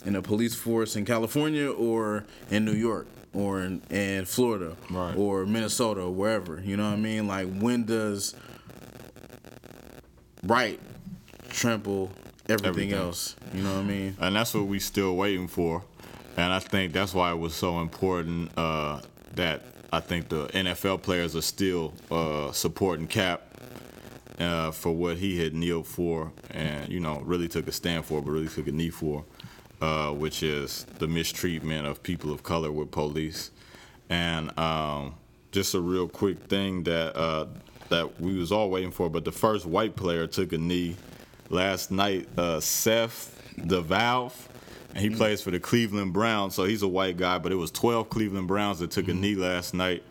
in the police force in California or in New York or in, in Florida Right. or Minnesota or wherever. You know what I mean? Like when does right trample everything, Everything. else? You know what I mean? and that's what we're still waiting for. And I think that's why it was so important uh, that I think the NFL players are still uh, supporting Cap uh, for what he had kneeled for, and you know really took a stand for, but really took a knee for, uh, which is the mistreatment of people of color with police. And um, just a real quick thing that uh, that we was all waiting for, but the first white player took a knee last night. Uh, Seth DeValve, and he plays for the Cleveland Browns, so he's a white guy. But it was 12 Cleveland Browns that took a knee last night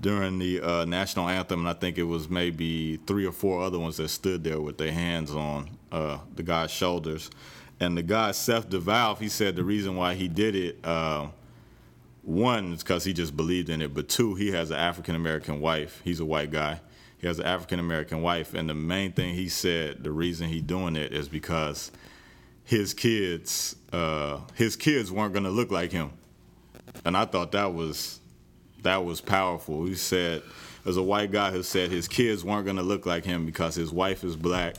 during the uh, national anthem, and I think it was maybe three or four other ones that stood there with their hands on uh, the guy's shoulders. And the guy Seth DeValve, he said the reason why he did it. Uh, one is because he just believed in it, but two, he has an African American wife. He's a white guy. He has an African American wife, and the main thing he said, the reason he doing it is because his kids, uh, his kids weren't gonna look like him, and I thought that was that was powerful. He said, there's a white guy who said his kids weren't gonna look like him because his wife is black,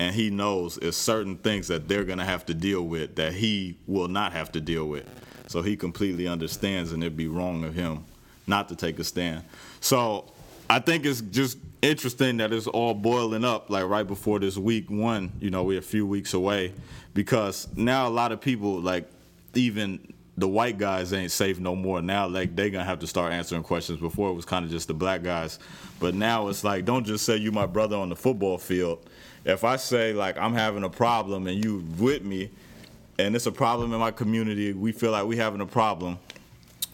and he knows there's certain things that they're gonna have to deal with that he will not have to deal with. So he completely understands, and it'd be wrong of him not to take a stand. So I think it's just interesting that it's all boiling up like right before this week one. You know, we're a few weeks away because now a lot of people like even the white guys ain't safe no more. Now like they gonna have to start answering questions. Before it was kind of just the black guys, but now it's like don't just say you my brother on the football field. If I say like I'm having a problem and you with me, and it's a problem in my community, we feel like we having a problem.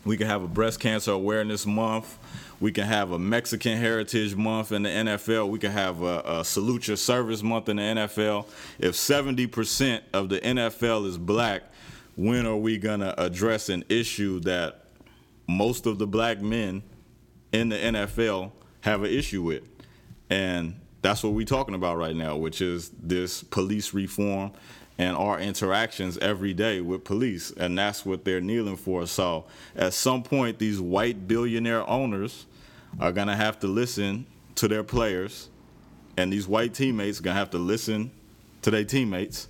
We can have a breast cancer awareness month. We can have a Mexican Heritage Month in the NFL. We can have a, a Salute Your Service Month in the NFL. If 70% of the NFL is black, when are we going to address an issue that most of the black men in the NFL have an issue with? And that's what we're talking about right now, which is this police reform and our interactions every day with police. And that's what they're kneeling for. So at some point, these white billionaire owners are going to have to listen to their players, and these white teammates are going to have to listen to their teammates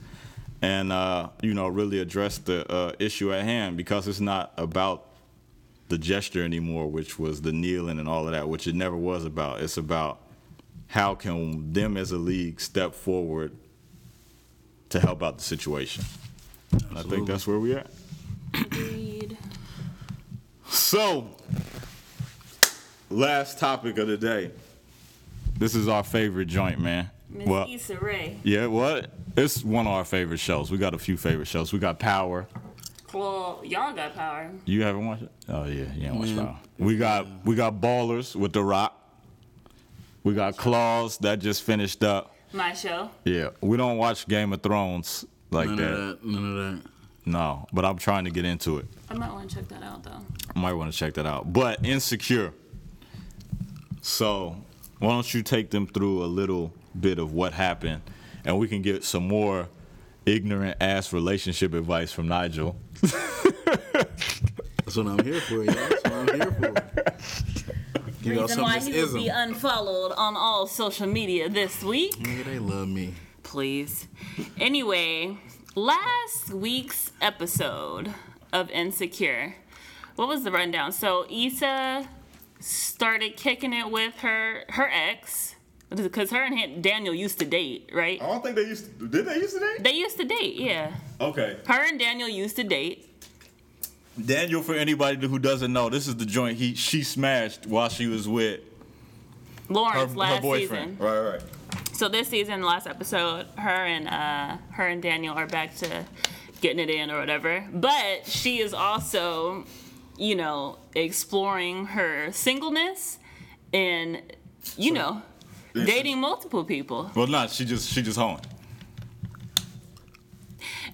and, uh, you know, really address the uh, issue at hand because it's not about the gesture anymore, which was the kneeling and all of that, which it never was about. It's about how can them as a league step forward to help out the situation. And I think that's where we at. Agreed. So, last topic of the day. This is our favorite joint, man. Miss Well, Issa Rae. yeah, what? It's one of our favorite shows. We got a few favorite shows. We got Power. Well, y'all got power. You haven't watched it? Oh yeah, you ain't watched Power. We got we got Ballers with The Rock. We got Claws that just finished up. My show. Yeah, we don't watch Game of Thrones like None that. of that. None of that. No, but I'm trying to get into it. I might want to check that out though. I might want to check that out. But Insecure. So, why don't you take them through a little bit of what happened and we can get some more ignorant ass relationship advice from Nigel. That's what I'm here for, y'all. That's what I'm here for. Give Reason some why he will be unfollowed on all social media this week. Nigga, they love me. please. Anyway, last week's episode of Insecure, what was the rundown? So Issa started kicking it with her her ex because her and Daniel used to date, right? I don't think they used to, did they used to date? They used to date, yeah. Okay. Her and Daniel used to date. Daniel, for anybody who doesn't know, this is the joint he she smashed while she was with Lawrence her last boyfriend. season. Right, right. So this season, last episode, her and uh, her and Daniel are back to getting it in or whatever. But she is also, you know, exploring her singleness and, you know, dating multiple people. Well, not she just she just honed.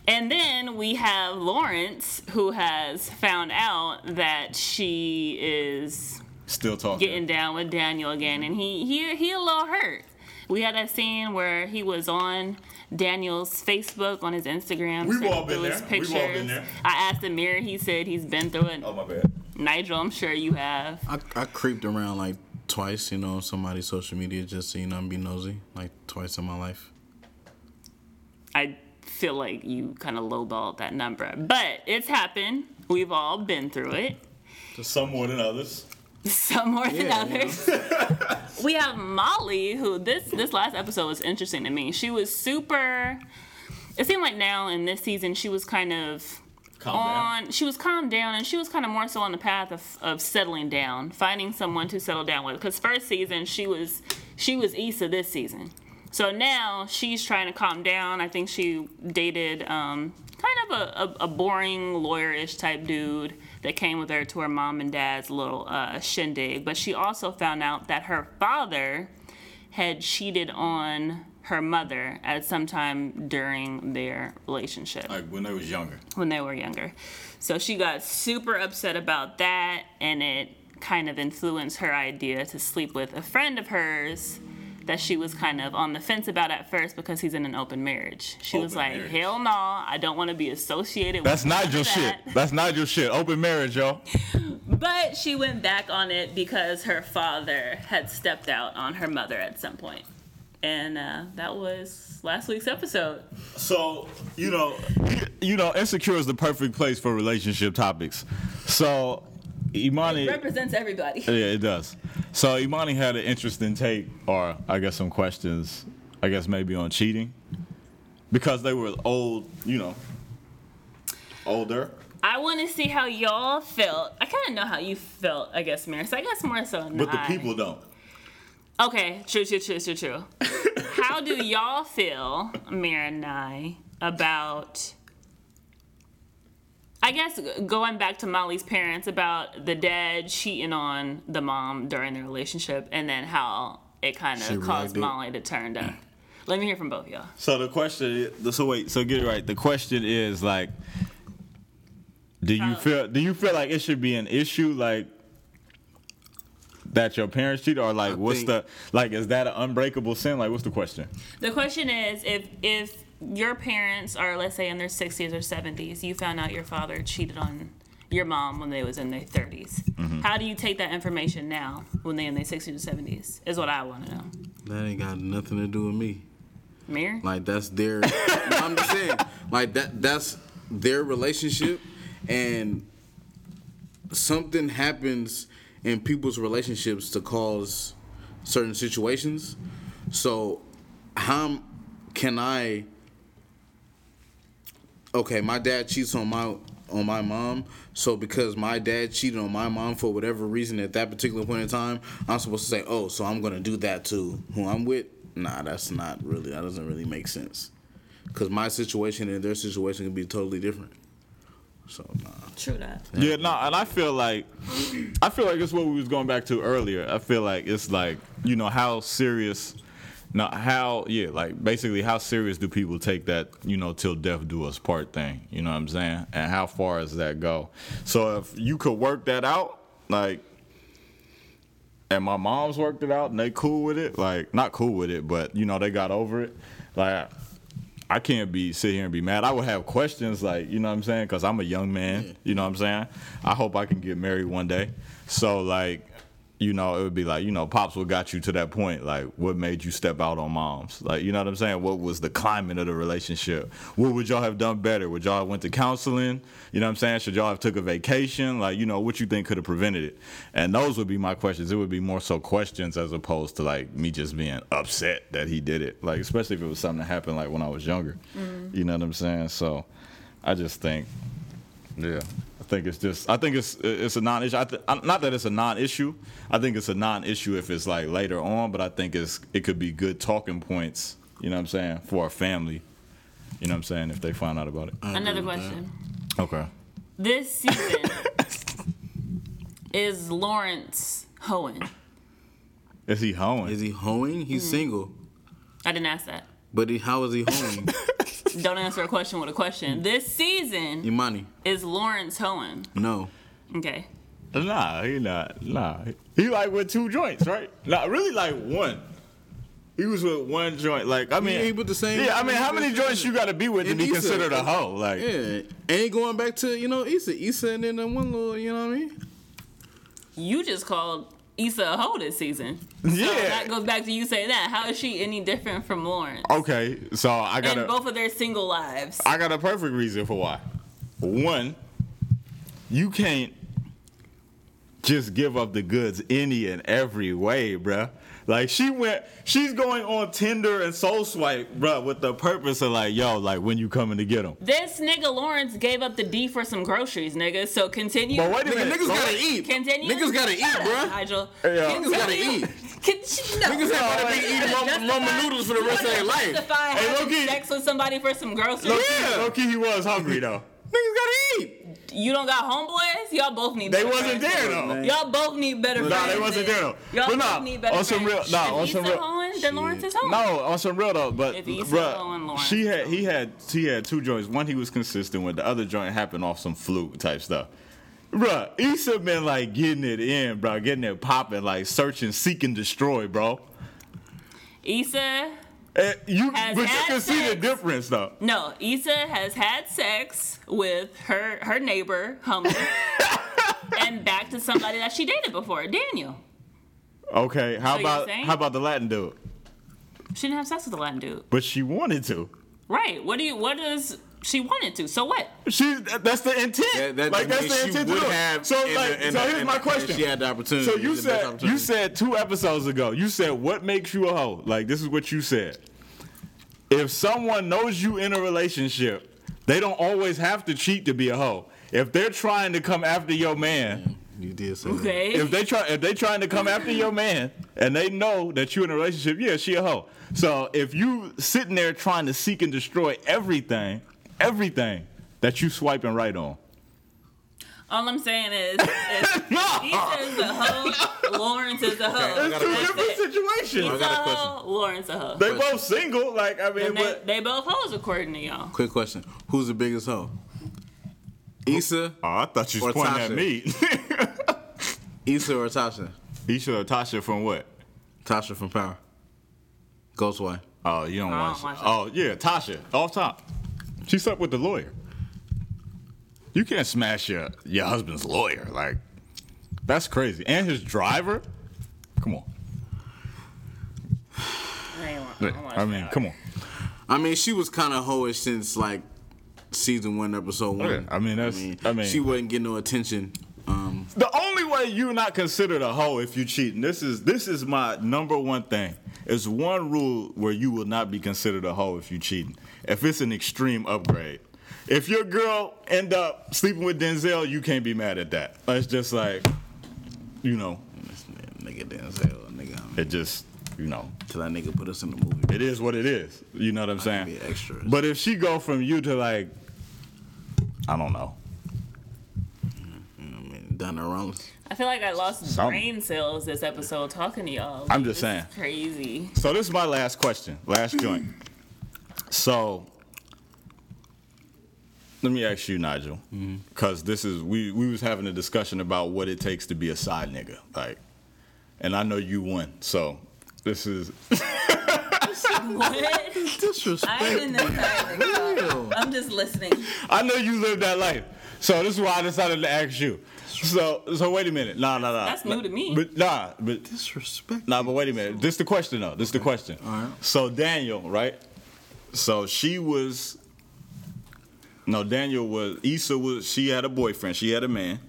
And then we have Lawrence, who has found out that she is Still talking. getting down with Daniel again, and he he he a little hurt. We had that scene where he was on Daniel's Facebook, on his Instagram. We've all been through his. We've all been pictures. there. I asked Amir. He said he's been through it. oh my bad. Nigel, I'm sure you have. I, I creeped around like twice, you know, on somebody's social media just so you know, I'm be nosy, like twice in my life. I feel like you kind of lowballed that number, but it's happened. We've all been through it. Some more than others. some more Yeah, than others. we have Molly, who this this last episode was interesting to me. She was super. It seemed like now in this season she was kind of Calm down. She was calmed down, and she was kind of more so on the path of, of settling down, finding someone to settle down with. Because first season she was she was Issa this season, so now she's trying to calm down. I think she dated um, kind of a, a, a boring lawyer-ish type dude that came with her to her mom and dad's little uh, shindig. But she also found out that her father had cheated on her mother at some time during their relationship Like when they was younger. when they were younger. So she got super upset about that, and it kind of influenced her idea to sleep with a friend of hers that she was kind of on the fence about at first because he's in an open marriage. She was like, marriage. hell no, I don't want to be associated That's with none not your of shit. That's not your shit. Open marriage, y'all. But she went back on it because her father had stepped out on her mother at some point. And uh, that was last week's episode. So you know, you know, insecure is the perfect place for relationship topics. So Imani, Represents everybody. yeah, it does. So Imani had an interesting take, or I guess some questions. I guess maybe on cheating, because they were old, you know, older. I want to see how y'all felt. I kind of know how you felt, I guess, Maris. I guess more so than But the I. people don't. Okay, true, true, true, true, true. how do y'all feel, Amir and I, about? I guess going back to Molly's parents about the dad cheating on the mom during their relationship, and then how it kind of caused reacted. Molly to turn down. Let me hear from both of y'all. So the question, is, so wait, so get it right. The question is like, do you feel? Do you feel like it should be an issue, like that your parents cheat, or like I what's think- the like? Is that an unbreakable sin? Like, what's the question? The question is if if your parents are let's say in their 60s or 70s, you found out your father cheated on your mom when they was in their 30s. Mm-hmm. How do you take that information now when they in their 60s or 70s? Is what I want to know. That ain't got nothing to do with me. Mir? Like that's their. no, I'm just saying, like that. That's their relationship, and something happens in people's relationships to cause certain situations. So, how can I? Okay, my dad cheats on my on my mom. So because my dad cheated on my mom for whatever reason at that particular point in time, I'm supposed to say, "Oh, so I'm gonna do that to who I'm with." Nah, that's not really. That doesn't really make sense. Because my situation and their situation can be totally different. So nah. True that. Yeah, no, and I feel like I feel like it's what we was going back to earlier. I feel like it's like you know how serious, not how yeah, like basically how serious do people take that you know till death do us part thing? You know what I'm saying? And how far does that go? So if you could work that out, like. And my mom's worked it out, and they cool with it. Like, not cool with it, but you know they got over it. Like, I can't be sit here and be mad. I would have questions like, you know what I'm saying? Because I'm a young man. You know what I'm saying? I hope I can get married one day. So like, you know, it would be like, you know, pops, what got you to that point? Like, what made you step out on moms? Like, you know what I'm saying? What was the climate of the relationship? What would y'all have done better? Would y'all have went to counseling? You know what I'm saying? Should y'all have took a vacation? Like, you know, what you think could have prevented it? And those would be my questions. It would be more so questions as opposed to like me just being upset that he did it. Like, especially if it was something that happened like when I was younger. Mm-hmm. You know what I'm saying? So, I just think, yeah, think it's just, I think it's it's a non-issue. I th- not that it's a non-issue. I think it's a non-issue if it's like later on, but I think it's it could be good talking points. You know what I'm saying for our family. You know what I'm saying if they find out about it. Another question. Okay. This season is Lawrence hoeing. Is he hoeing? Is he hoeing? He's hmm. single. I didn't ask that. But he, how is he hoeing? Don't answer a question with a question. This season Imani. is Lawrence Hohen. No. Okay. Nah, he not. Nah, he like with two joints, right? Not really like one. He was with one joint. Like I mean, he with the same- Yeah, I mean, how many joints you got to be with to And be Issa- considered a hoe? Like, Yeah. Ain't going back to, you know, Issa. Issa and then the one little, you know what I mean? You just called Issa a hoe this season. yeah. So that goes back to you saying that. How is she any different from Lawrence? okay, so I got In a, both of their single lives. I got a perfect reason for why. One, you can't just give up the goods any and every way, bruh. Like she went, she's going on Tinder and Soul Swipe, bruh, with the purpose of like, yo, like when you coming to get them. This nigga Lawrence gave up the D for some groceries, nigga. So continue. But wait a Nigga, minute, niggas But gotta eat. Continue. Niggas gotta eat, Shut up, bruh. Nigel. Yeah. Niggas gotta eat. Can, she, no. Niggas have to be eating wanna ramen- ramen noodles for the rest of their life. Hey, having low-key. sex with somebody for some groceries. Low-key, Yeah. low-key, he was hungry though. Niggas gotta eat. You don't got homeboys? Y'all both need. They better wasn't friends. there though. Man. Y'all both need better Nah, friends. they wasn't there though. Y'all But both nah, need better on some real, nah, If on some real. Hohen, then Lawrence is home. No, on some real though, but If bruh, Lowe and Lawrence she had he had he had two joints. One he was consistent with. The other joint happened off some fluke type stuff. Bruh, Issa been like getting it in, bro, getting it popping, like searching, seek and destroy, bro. Issa, Eh, you, but you can see the difference though. no, Issa has had sex with her her neighbor, Humble, and back to somebody that she dated before, Daniel. Okay, how So about how about the Latin dude? She didn't have sex with the Latin dude. But she wanted to. Right. What do you? What does she wanted to? So what? She that's the intent. That- that- like that's the she intent would have So in like, the- in so the- here's in my question. she had the opportunity. So you It's the best said you said two episodes ago. You said what makes you a hoe? Like this is what you said. If someone knows you in a relationship, they don't always have to cheat to be a hoe. If they're trying to come after your man, You did say that. Okay. if they try if they trying to come after your man and they know that you in a relationship, yeah, she a hoe. So if you sitting there trying to seek and destroy everything, everything that you swiping right on. All I'm saying is, is Issa is a hoe. Lawrence is a hoe. It's two different situations. Issa got a a hoe. Lawrence a hoe. They both single, like I mean, they, but they both hoes according to y'all. Quick question: Who's the biggest hoe? Issa, oh, I thought you Or was pointing at me. Issa or Tasha? Isha or Tasha from what? Tasha from Power. Ghostwife. Oh, you don't I watch. don't watch it. oh, yeah, Tasha, off top. She slept with the lawyer. You can't smash your your husband's lawyer, like that's crazy. And his driver. Come on. I, want- I I mean, that. come on. I mean, she was kind of hoish since like season one, episode one. Yeah, I mean, that's- I mean- she wasn't getting no attention. Um, The only way you're not considered a hoe if you cheating. This is this is my number one thing. It's one rule where you will not be considered a hoe if you cheating. If it's an extreme upgrade. If your girl end up sleeping with Denzel, you can't be mad at that. It's just like, you know, this nigga Denzel, nigga, I mean, it just, you know, till that nigga put us in the movie. it is what it is. You know what I'm saying? be extras. But if she go from you to like, I don't know. Mm-hmm. I mean, Donna Rollins. I feel like I lost Some- brain cells this episode talking to y'all. I'm just This saying. is crazy. So this is my last question, last joint. So let me ask you, Nigel, mm-hmm. because this is we we was having a discussion about what it takes to be a side nigga, like, and I know you won. So this is What? Disrespect. I didn't know. I'm just listening. I know you lived that life. So this is why I decided to ask you. So so wait a minute, nah nah nah. That's new to me. But nah, but Disrespect. Nah, but wait a minute. This the question though. This the question. All right. So Daniel, right? So she was. No, Daniel was. Issa was. She had a boyfriend. She had a man.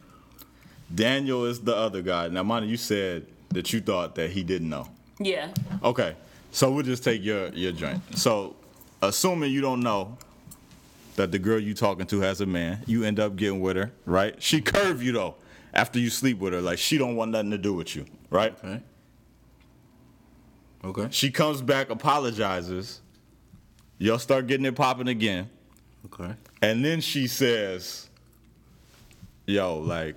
Daniel is the other guy. Now, Monty, you said that you thought that he didn't know. Yeah. Okay, so we'll just take your your joint. So, assuming you don't know that the girl you talking to has a man, you end up getting with her, right? She curve you though after you sleep with her, like she don't want nothing to do with you, right? Okay. Okay. She comes back, apologizes. Y'all start getting it popping again. Okay. And then she says, Yo, like,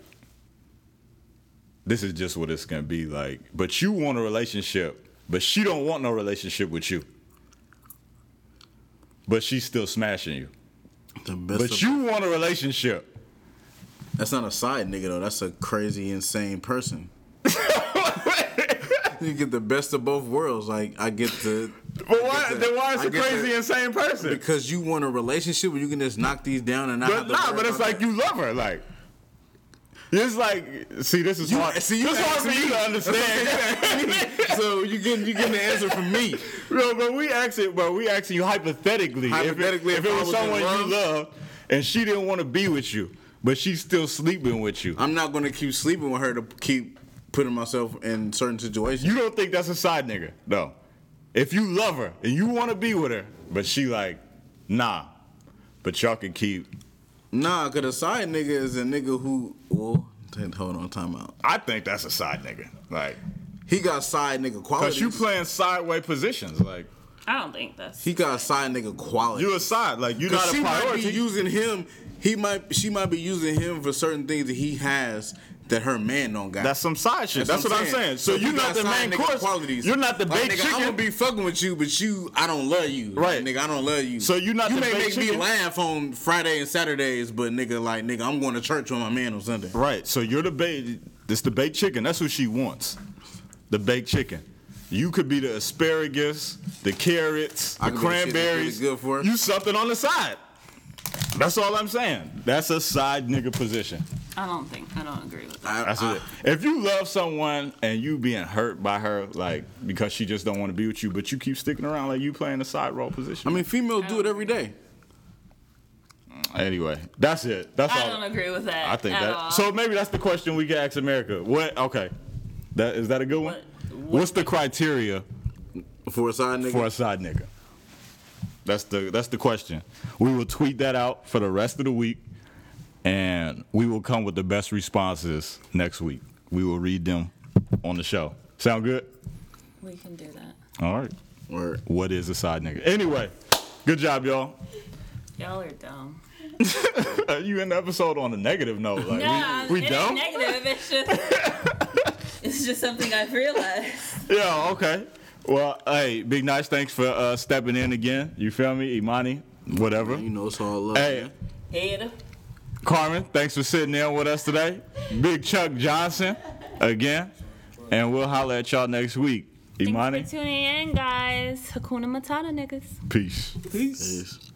this is just what it's gonna be like. But you want a relationship, but she don't want no relationship with you. but she's still smashing you. The best But you want a relationship. That's not a side nigga though. That's a crazy, insane person. you get the best of both worlds. Like I get the. But why? then why is a get crazy, the- insane person? Because you want a relationship where you can just knock these down and not But to nah, but it's like that. you love her. Like it's like, see, this is You- hard. see, you this is hard for you me. to understand. so you getting you getting the answer from me. No, but we asked it, but we asking you hypothetically. if it- Hypothetically, if it, if I was was someone you love- love and she didn't want to be with you, but she's still sleeping with you. I'm not gonna keep sleeping with her to keep putting myself in certain situations. You don't think that's a side nigga, no? If you love her and you want to be with her, but she like, nah, but y'all can keep. Nah, cause a side nigga is a nigga who. Well, hold on, time out. I think that's a side nigga, like, He got side nigga qualities. cause you playing sideway positions, like I don't think that's. He got side nigga quality. you a side, like you're Cause not she a might priority. be using him. He might. She might be using him for certain things that he has that her man don't got. That's some side shit. That's, what I'm saying. So, he you're not the main course. Qualities. You're not the like, baked nigga, I'm gonna be fucking with you, but you, I don't love you. Right. nigga, I don't love you. So you're not You the may make chicken? me laugh on Friday and Saturdays, but nigga, like nigga, I'm going to church with my man on Sunday. Right. So you're the bait. This the baked chicken. That's what she wants. The baked chicken. You could be the asparagus, the carrots, the could be the shit that's cranberries. good for her. You something on the side. That's all I'm saying. That's a side nigga position. I don't think. I don't agree with that. I, That's I, it. If you love someone and you being hurt by her, like because she just don't want to be with you, but you keep sticking around, like you playing the side role position. I mean, females do it every day. anyway, that's it. That's I all. don't agree with that. I think at that. all. So maybe that's the question we can ask America. What? Okay, that is that a good one? What- What's the criteria For a side nigga, for a side nigga? That's the that's the question. We will tweet that out for the rest of the week, and we will come with the best responses next week. We will read them on the show. Sound good? we can do that. All right. or What is a side nigga? Anyway, good job, y'all. Y'all are dumb. Are you in the episode on a negative note. Like, Nah, we we it dumb? ain't negative. It's just. it's just something I've realized. Yeah, okay. Well, hey, Big Nice, thanks for uh, stepping in again. You feel me? Imani, whatever. you know, it's all love. Hey, man. Head. Carmen, thanks for sitting there with us today. Big Chuck Johnson, again. And we'll holler at y'all next week. Imani, Thanks for tuning in, guys. Hakuna Matata, niggas. Peace. peace. Peace.